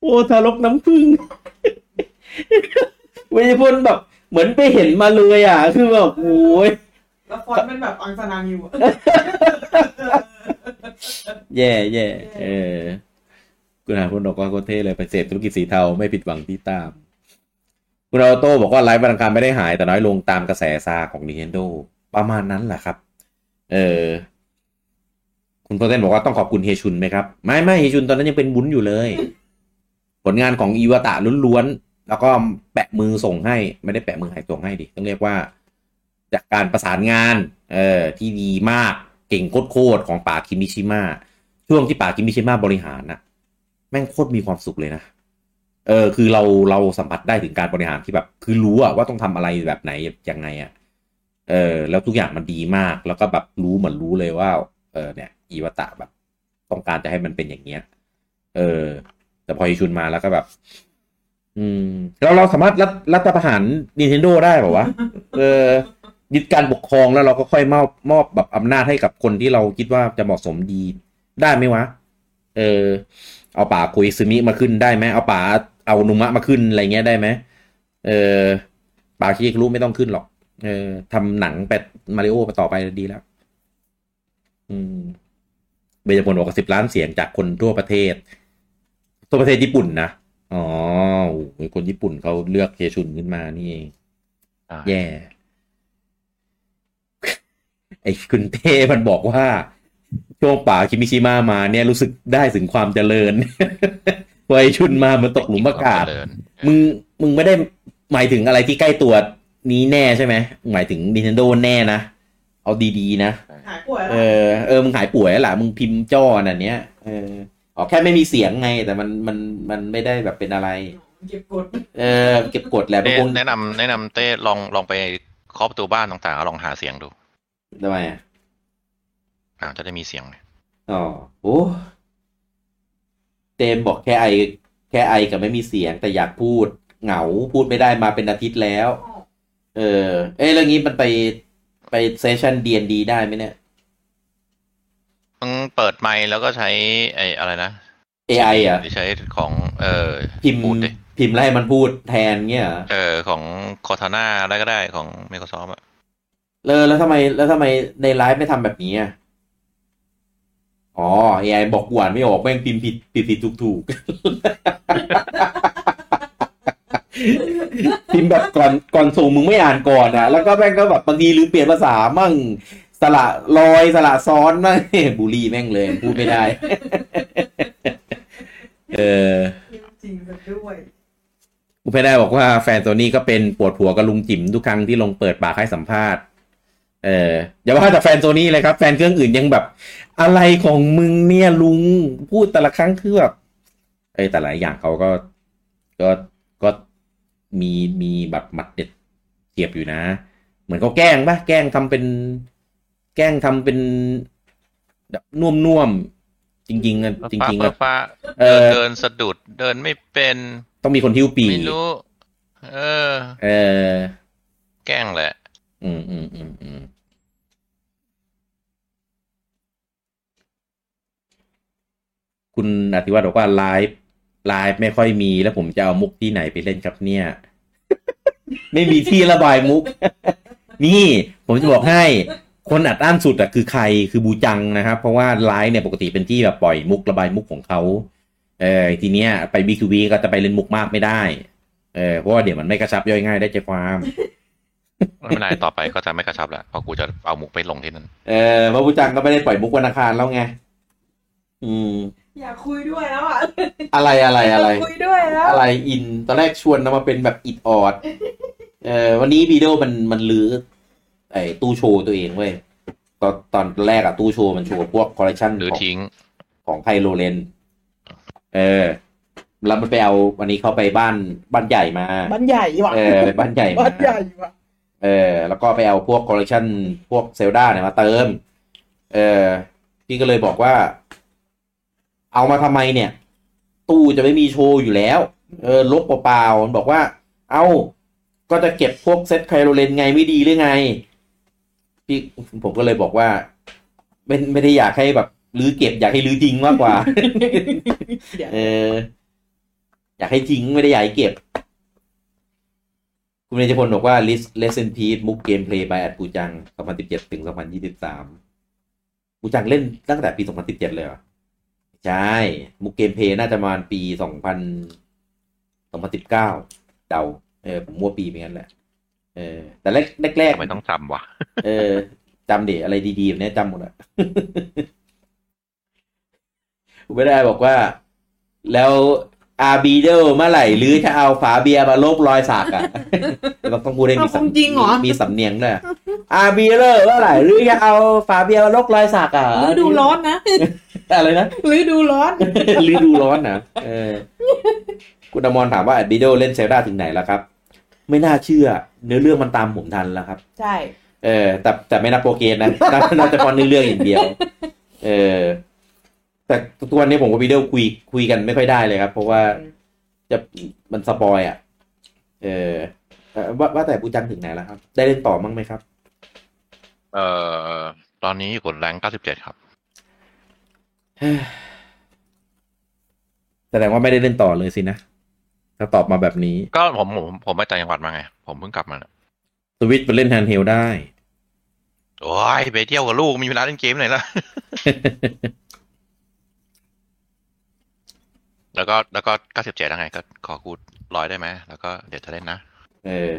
โอ้ทารกน้ำผึ้งเวยพลแบบ เหมือนไปเห็นมาเลยอะ คือแบบโอ้ยแล้วฟอนต์เป็นแบบอังสนางอยู่อะแย่แย่เออคุณอาพลบอกว่าโคตรเท่เลยไปเสพธุรกิจสีเทาไม่ผิดหวังที่ตาม คุณออโต้บอกว่าไลฟ์บรรคารไม่ได้หายแต่น้อยลงตามกระแสซาของ Nintendo ประมาณนั้นแหละครับ เออคุณโพเทนบอกว่าต้องขอบคุณเฮชุนไหมครับ ไม่ไม่เฮชุนตอนนั้นยังเป็นบุญอยู่เลย ผลงานของอีวตะล้วนๆ แล้วก็แปะมือส่งให้ ไม่ได้แปะมือหายส่งให้ดิ ต้องเรียกว่า จากการประสานงาน เออที่ดีมากเก่งโคตรของป่าคิมิชิมะช่วงที่ป่าคิมิชิมะบริหารนะแม่งโคตรมีความสุขเลยนะเออคือเราเราสัมผัสได้ถึงการบริหารที่แบบ คือรู้อะว่าต้องทำอะไรแบบไหนยังไงอะ เออแล้วทุกอย่างมันดีมาก แล้วก็แบบรู้เหมือนรู้เลยว่า เออเนี่ย อีวตะแบบ ต้องการจะให้มันเป็นอย่างเงี้ย เออ แต่พออิชุนมาแล้วก็แบบ อืมแล้วเราสามารถรัฐรัฐประหาร Nintendo ได้เปล่าวะเออยึดการปกครองแล้วเราก็ค่อยมอบมอบแบบอำนาจให้กับคนที่เราคิดว่าจะเหมาะสมดีได้ไหมวะ เออ เอาป่าคุยซึมิมาขึ้นได้ไหมเอาป่าเอานุมะมาขึ้นอะไรเงี้ยได้ไหมเออป่าคิกรู้ไม่ต้องขึ้นหรอก เออทำหนังแปดมาริโอไปต่อไปดีแล้ว อืมเบญจพลบอกสิบล้านเสียงจากคนทั่วประเทศ ทั่วประเทศญี่ปุ่นนะ อ๋อโอ้โหคนญี่ปุ่นเขาเลือกเคชุนขึ้นมานี่เองอ่าแย่ ไอ้คุณเต้มันบอกว่า ช่วงป่าคิมิชิมะมาเนี่ยรู้สึกได้ถึงความเจริญพอไอชุนมามันตกหลุมอากาศเจริญมึงมึงไม่ได้หมายถึงอะไรที่ใกล้ตัว นี้แน่ใช่ไหมหมายถึง Nintendo แน่นะ เอาดีๆนะ หายป่วยเอแล้วอเออมึงหายป่วยแล้วล่ะมึงพิมพ์จ้อน่ะเนี้ยเอออ๋อแค่ไม่มีเสียงไง แต่มันมันมันไม่ได้แบบเป็นอะไร เก็บกดเออเก็บกดแหละบางเต้คนแนะนำแนะนำเต้ลองลองไปเคาะประตูบ้านต่างๆลองหาเสียงดูทำไมอะอ่าจะได้มีเสียงไงอ๋อโอ้เต็มบอกแค่ไอ แค่ไอกับไม่มีเสียง แต่อยากพูดเหงาพูดไม่ได้มาเป็นอาทิตย์แล้ว เออ เอ้ยแล้วงี้มันไปไปเซสชัน D&D ได้ไหมเนี่ยมึงเปิดไมค์แล้วก็ใช้ไอ้อะไรนะ AI อะหรือใช้ของ เออพิมพ์พูดดิพิมพ์แล้วให้มันพูดแทนเงี้ยเหรอเออ ของคอ r าน่าอะไรก็ได้ของ Microsoft อะเออแล้วทำไม แล้วทำไมในไลฟ์ไม่ทำแบบนี้อะอ๋อ AI บอกกวนไม่ออกแม่งพิมพ์ผิดผิดผิดถูกถูก พิมพ์แบบก่อนก่อนส่งมึงไม่อ่านก่อนอะ แล้วก็แม่งก็แบบบางทีลืมเปลี่ยนภาษามั่งสละลอยสละซ้อนมั่งบูลลี่แม่งเลย พูดไม่ได้ เออจริงกันด้วยกูไม่ได้บอกว่าแฟนโซนี่ก็เป็นปวดหัวกับลุงจิ๋มทุกครั้งที่ลงเปิดปากให้สัมภาษณ์เอออย่าว่าแต่แฟนโซนี่เลยครับ แฟนเครื่องอื่นยังแบบ อะไรของมึงเนี่ยลุงพูดแต่ละครั้งคือแบบเอ้ยแต่ละอย่างเขาก็ก็ก็ มีมีแบบหมัดเด็ดเทียบอยู่นะ เหมือนเขาแกล้งปะแกล้งทำเป็น แกล้งทำเป็นแบบน่วมน่วมๆจริงๆอะจริงๆฟ้าอะฟ้าเอเดินอเดินสะดุดเดินไม่เป็น ต้องมีคนทิ้วปีไม่รู้ เออ เออ แกล้งแหละ อืมอืมอืมอืมคุณอธิวัฒน์บอกว่าไลฟ์ ไลฟ์ไม่ค่อยมีแล้วผมจะเอามุกที่ไหนไปเล่นครับเนี่ย ไม่มีที่ระบายมุก นี่ผมจะบอกให้คนอัดอั้นสุดอะคือใครคือบูจังนะครับ เพราะว่าไลฟ์เนี่ยปกติเป็นที่แบบปล่อยมุกระบายมุกของเขาเออทีเนี้ยไปบีคูบีก็จะไปเล่นมุกมากไม่ได้เออเพราะว่าเดี๋ยวมันไม่กระชับย่อยง่ายได้ใจความไม่เป็นไรต่อไปก็จะไม่กระชับแล้วเพราะกูจะเอามุกไปลงที่นั่นเออเพราะบูจังก็ไม่ได้ปล่อยมุกวันอังคารแล้วไงอืม อยากคุยด้วยแล้วอะอะไรอะไรอะไรยากคุยด้วยแล้วอะไรอินตอนแรกชวนนะมาเป็นแบบอิดออดเออวันนี้บีโดมันมันลื้อไอ้ตู้โชว์ตัวเองเว้ยตอนตอนแรกอะตู้โชว์มันโชว์พวกคอลเลคชันหรือของทิ้งของไคโรเลนเออแล้วมันไปเอาวันนี้เข้าไปบ้านบ้านใหญ่มาบ้านใหญ่ว่ะเออไปบ้านใหญ่มาบ้านใหญ่ว่ะเออ แล้วก็ไปเอาพวกคอลเลคชันพวก Zelda เนี่ยมาเติม เออพี่ก็เลยบอกว่า เอามาทำไมเนี่ย ตู้จะไม่มีโชว์อยู่แล้ว เออลบเปล่าๆมันบอกว่า เอาก็จะเก็บพวกเซตไคโรเลนไงไม่ดีหรือไง พี่ผมก็เลยบอกว่าไม่ไม่ได้อยากให้แบบรื้อเก็บอยากให้รื้อทิ้งมากกว่าเดี๋ยวเออ อยากให้ทิ้งไม่ได้อยากให้เก็บ คุณเนจพลบอกว่า list lesson piece มุกเกมเพลย์ by อัดปูจัง 2017 ถึง 2023ปูจังเล่นตั้งแต่ปี 2017 เลยเหรอ ใช่ มุกเกมเพลย์น่าจะประมาณปี2000 2019เดาเออผมมั่วปีเหมือนกันแหละเออ แต่แรกแรกทำไมต้องจำวะเออจำเดอะไรดีๆแบบเนี้ยจำหมดอะคุณไม่ได้บอกว่า แล้วอาบีเดลเมื่อไหร่หรือจะเอาฝาเบียร์มาลบรอยสักอะเราต้องพูดให้มีเอาของจริงเหรอมีสำเนียงด้วยอาบีเดลเมื่อไหร่หรือจะเอาฝาเบียร์มาลบรอยสักอะฤดูร้อนนะ อะไรนะฤดูร้อนฤดูร้อนนะเออคุณอมรถามว่าบีเดลเล่น Zelda ถึงไหนแล้วครับ ไม่น่าเชื่อ เนื้อเรื่องมันตามผมทันแล้วครับ ใช่ เออ แต่แต่ไม่นับ progress นะนับนับเฉพาะเนื้อเรื่องอย่างเดียว เออ แต่ตัวนนี้ผมกับวิดีโอคุยคุยกันไม่ค่อยได้เลยครับ เพราะว่าจะมัน spoil อะ เออเอ่อว่าว่าแต่ปูจังถึงไหนแล้วครับ ได้เล่นต่อมั้งไหมครับ เอ่อตอนนี้อยู่กดแรง97ครับ แสดงว่าไม่ได้เล่นต่อเลยสินะ ถ้าตอบมาแบบนี้ ก็ผมผมผมไปต่างจังหวัดมาไง ผมเพิ่งกลับมาน่ะสวิตช์ไปเล่นแฮนด์เฮลได้ โอ้ยไปเที่ยวกับลูกมีเวลาเล่นเกมไหนล่ะ แล้วก็แล้วก็97แล้วไง ก็ขอกูร้อยได้ไหมแล้วก็เดี๋ยวจะเล่นนะ เออ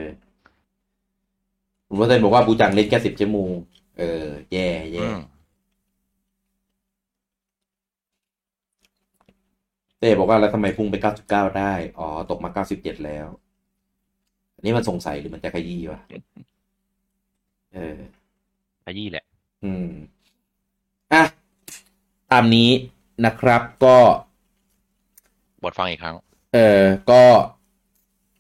คุณวัฒนบอกว่าปูจังเล่นแค่สิบชั่วโมง เออ แย่แย่อืม เต้บอกว่าแล้วทำไมพุ่งไป 99 ได้ อ๋อ ตกมา 97 แล้ว อันนี้มันสงสัยหรือมันจะขยี้วะ เออ ขยี้แหละ อืม อะ ตามนี้นะครับ ก็บทฟังอีกครั้ง เออ ก็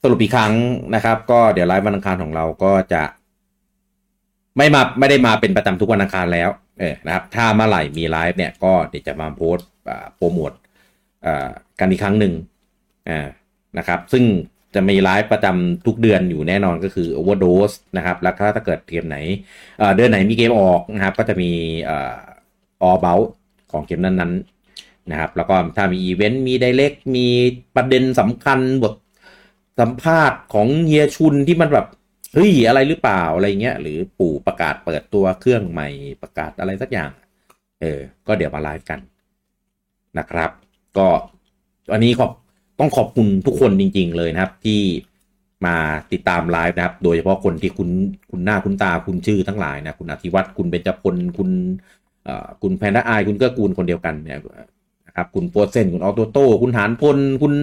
สรุปอีกครั้งนะครับ ก็เดี๋ยวไลฟ์วันอังคารของเราก็จะ ไม่มาไม่ได้มาเป็นประจำทุกวันอังคารแล้ว เออ นะครับ ถ้าเมื่อไหร่มีไลฟ์เนี่ย ก็เดี๋ยวจะมาโพสต์อ่าโปรโมทอ่า กันอีกครั้งหนึ่งนะครับ ซึ่งจะมีไลฟ์ประจำทุกเดือนอยู่แน่นอนก็คือ Overdose นะครับ แล้วถ้าเกิดเกมไหนเดือนไหนมีเกมออกนะครับ ก็จะมีออ all about ของเกมนั้น ๆ นะครับ แล้วก็ถ้ามีอีเวนต์ มีไดเ c กมีประเด็นสำคัญบทสัมภาษณ์ของเฮียชุนที่มันแบบเฮ้ยอะไรหรือเปล่าอะไรเงี้ย หรือปู่ประกาศเปิดตัวเครื่องใหม่ประกาศอะไรสักอย่าง เออ ก็เดี๋ยวมาไลฟ์กันนะครับ ก็วันนี้ขอบต้องขอบคุณทุกคนจริง ๆ เลยนะครับ ที่มาติดตามไลฟ์นะครับ โดยเฉพาะคนที่คุณคุณหน้าคุณตาคุณชื่อทั้งหลายนะคุณอธิวัตรคุณเบญจพลคุณอ่อคุณแพนด้าไอายคุณเกื้อกูลคนเดียวกันเนี่ยนะครับคุณโปรเซนคุณออโตโต้คุณหานพลคุณ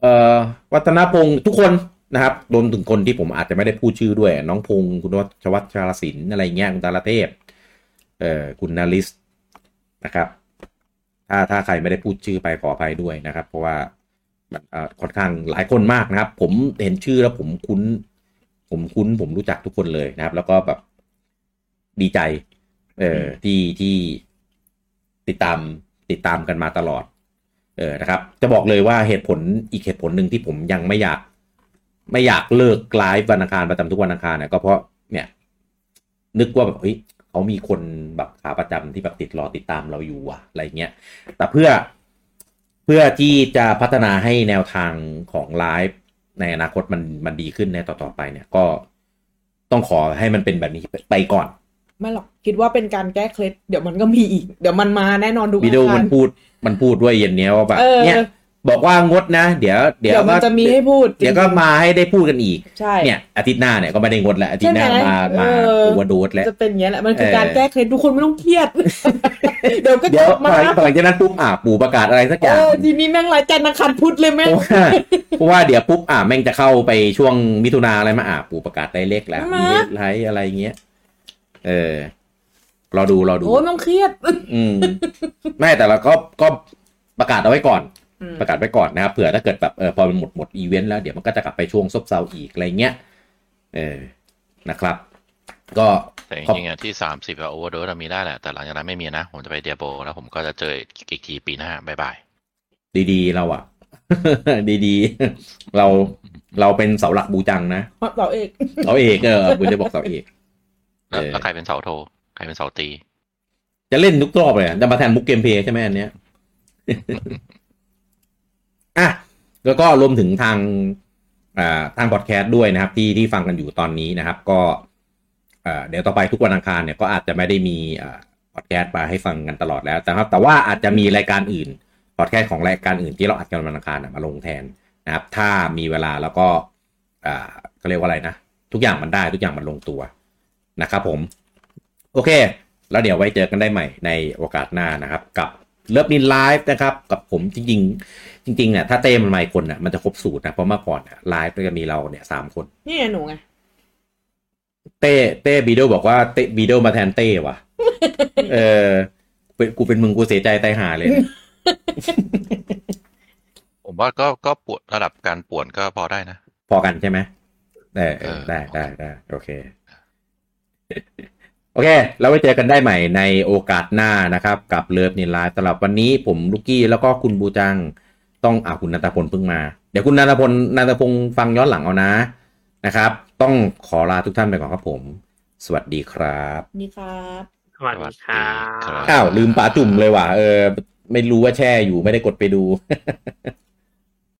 เอ่อวัฒนพงศ์ทุกคนนะครับรวมถึงคนที่ผมอาจจะไม่ได้พูดชื่อด้วย น้องพงศ์คุณวัชวัฒน์ชาลศิลป์อะไรเงี้ยคุณตาลเทพเอ่อคุณนาริสนะครับ ถ้าถ้าใครไม่ได้พูดชื่อไปขออภัยด้วยนะครับ เพราะว่ามันเอ่อค่อนข้างหลายคนมากนะครับ ผมเห็นชื่อแล้วผมคุ้น ผมคุ้น ผมรู้จักทุกคนเลยนะครับ แล้วก็แบบดีใจ เออที่ที่ติดตามติดตามกันมาตลอด เออนะครับ จะบอกเลยว่าเหตุผลอีกเหตุผลหนึ่งที่ผมยังไม่อยาก ไม่อยากเลิกไลฟ์วันอังคารประจำทุกวันอังคารเนี่ยก็เพราะเนี่ย นึกว่าแบบเฮ้ย เขามีคนแบบขาประจำที่แบบติดรอติดตามเราอยู่อะอะไรเงี้ยแต่เพื่อเพื่อที่จะพัฒนาให้แนวทางของไลฟ์ในอนาคตมันมันดีขึ้นในต่อๆไปเนี่ยก็ต้องขอให้มันเป็นแบบนี้ไปก่อนไม่หรอกคิดว่าเป็นการแก้เคล็ดเดี๋ยวมันก็มีอีก เดี๋ยวมันมาแน่นอนดูวิดีโออังคามัรนพูดมันพูดด้วยเย็นเนี้ยว่าแบบเออเนี่ย บอกว่างดนะ เดี๋ยว เดี๋ยวมันก็จะมีให้พูด เดี๋ยวก็มาให้ได้พูดกันอีกใช่เนี่ยอาทิตย์หน้าเนี่ยก็ไม่ได้งดแล้วอาทิตย์หน้าใช่ไหมมามาเออตัวโดดแล้วจะเป็นอย่างนี้ยแหละมันคือเออการแก้เคล็ดทุกคนไม่ต้องเครียดเดี๋ยวก็เดี๋จยวบมาหลังหลังจากนั้นปุ๊บอะปู่ประกาศอะไรสักอเอย่างอทีนี้แม่งรายจันทร์อังคารพุธเลยแม่เพงราะว่าเพราะว่าเดี๋ยวปุ๊บอะแม่งจะเข้าไปช่วงมิถุนาอะไรมาอะปู่ประกาศได้เลขแล้วใช่ไหมมีเลขไลท์อะไรเงี้ยเออรอดูรอดูโอ้ยไม่ต้องเครียด อืมไม่แต่เราก็ก็ประกาศเอาไว้ก่อนอืม ประกาศไว้ก่อนนะครับเผื่อถ้าเกิดแบบเออพอมันหมดหมดอีเวนต์แล้วเดี๋ยวมันก็จะกลับไปช่วงซบเซาอีกอะไรเงี้ยเออนะครับ ก็แต่จขอบริงๆอะที่สามสิบอะโอเวอร์โดสมีได้แหละ แต่หลังจากนั้นไม่มีนะ ผมจะไปเดียโบแล้วผมก็จะเจออีกทีปีหน้าบายบายดีๆ เราอะดีๆ เราเราเป็นเสาหลักบูจังนะเสาเอกเสาเอกเออคุณจะบอกเสาเอกแล้วเออแล้วใครเป็นเสาโทใครเป็นเสาตี จะเล่นทุกรอบเลยอะจะมาแทนมุกเกมเพลย์ใช่ไหมอันเนี้ย อะแล้วก็รวมถึงทางทางพอดแคสต์ด้วยนะครับ ที่ที่ฟังกันอยู่ตอนนี้นะครับ ก็เดี๋ยวต่อไปทุกวันอังคารเนี่ยก็อาจจะไม่ได้มีพอดแคสต์มาให้ฟังกันตลอดแล้วแต่ครับ แต่ว่าอาจจะมีรายการอื่นพอดแคสต์ของรายการอื่นที่เราอัดกันวันอังคารมาลงแทนนะครับ ถ้ามีเวลาแล้วก็เขาเรียกว่าอะไรนะ ทุกอย่างมันได้ทุกอย่างมันลงตัวนะครับผม โอเค แล้วเดี๋ยวไว้เจอกันได้ใหม่ในโอกาสหน้านะครับกับ LOVENIN Live นะครับกับผมจริงๆจริงๆเนี่ยถ้าเต้มันมาอีกคนน่ะมันจะครบสูตรนะเพราะเมื่อก่อนไลฟ์ก็จะมีเราเนี่ยสามคน นี่ไงหนูไงเต้เต้บีโดบอกว่าเต้บีโดมาแทนเต้ว่ะ เออเป็นกูเป็นมึงกูเสียใจตายหาเลยนะผมว่าก็ก็ปวดระดับการป่วนก็พอได้นะ พอกันใช่ไหมเออเออเออได้ได้ได้โอเค โอเค แล้วไว้เจอกันได้ใหม่ในโอกาสหน้านะครับ กับเลิฟนินไลฟ์สำหรับวันนี้ผมลูกกี้แล้วก็คุณบูจังต้องอ่าคุณนันทพลเพิ่งมา เดี๋ยวคุณนันทพลนันทพงศ์ฟังย้อนหลังเอานะนะครับ ต้องขอลาทุกท่านไปก่อนครับผม สวัสดีครับนี่ครับสวัสดีครับสวัสดีครับอ้าวลืมป๋าจุ่มเลยว่ะเออ ไม่รู้ว่าแช่อยู่ไม่ได้กดไปดู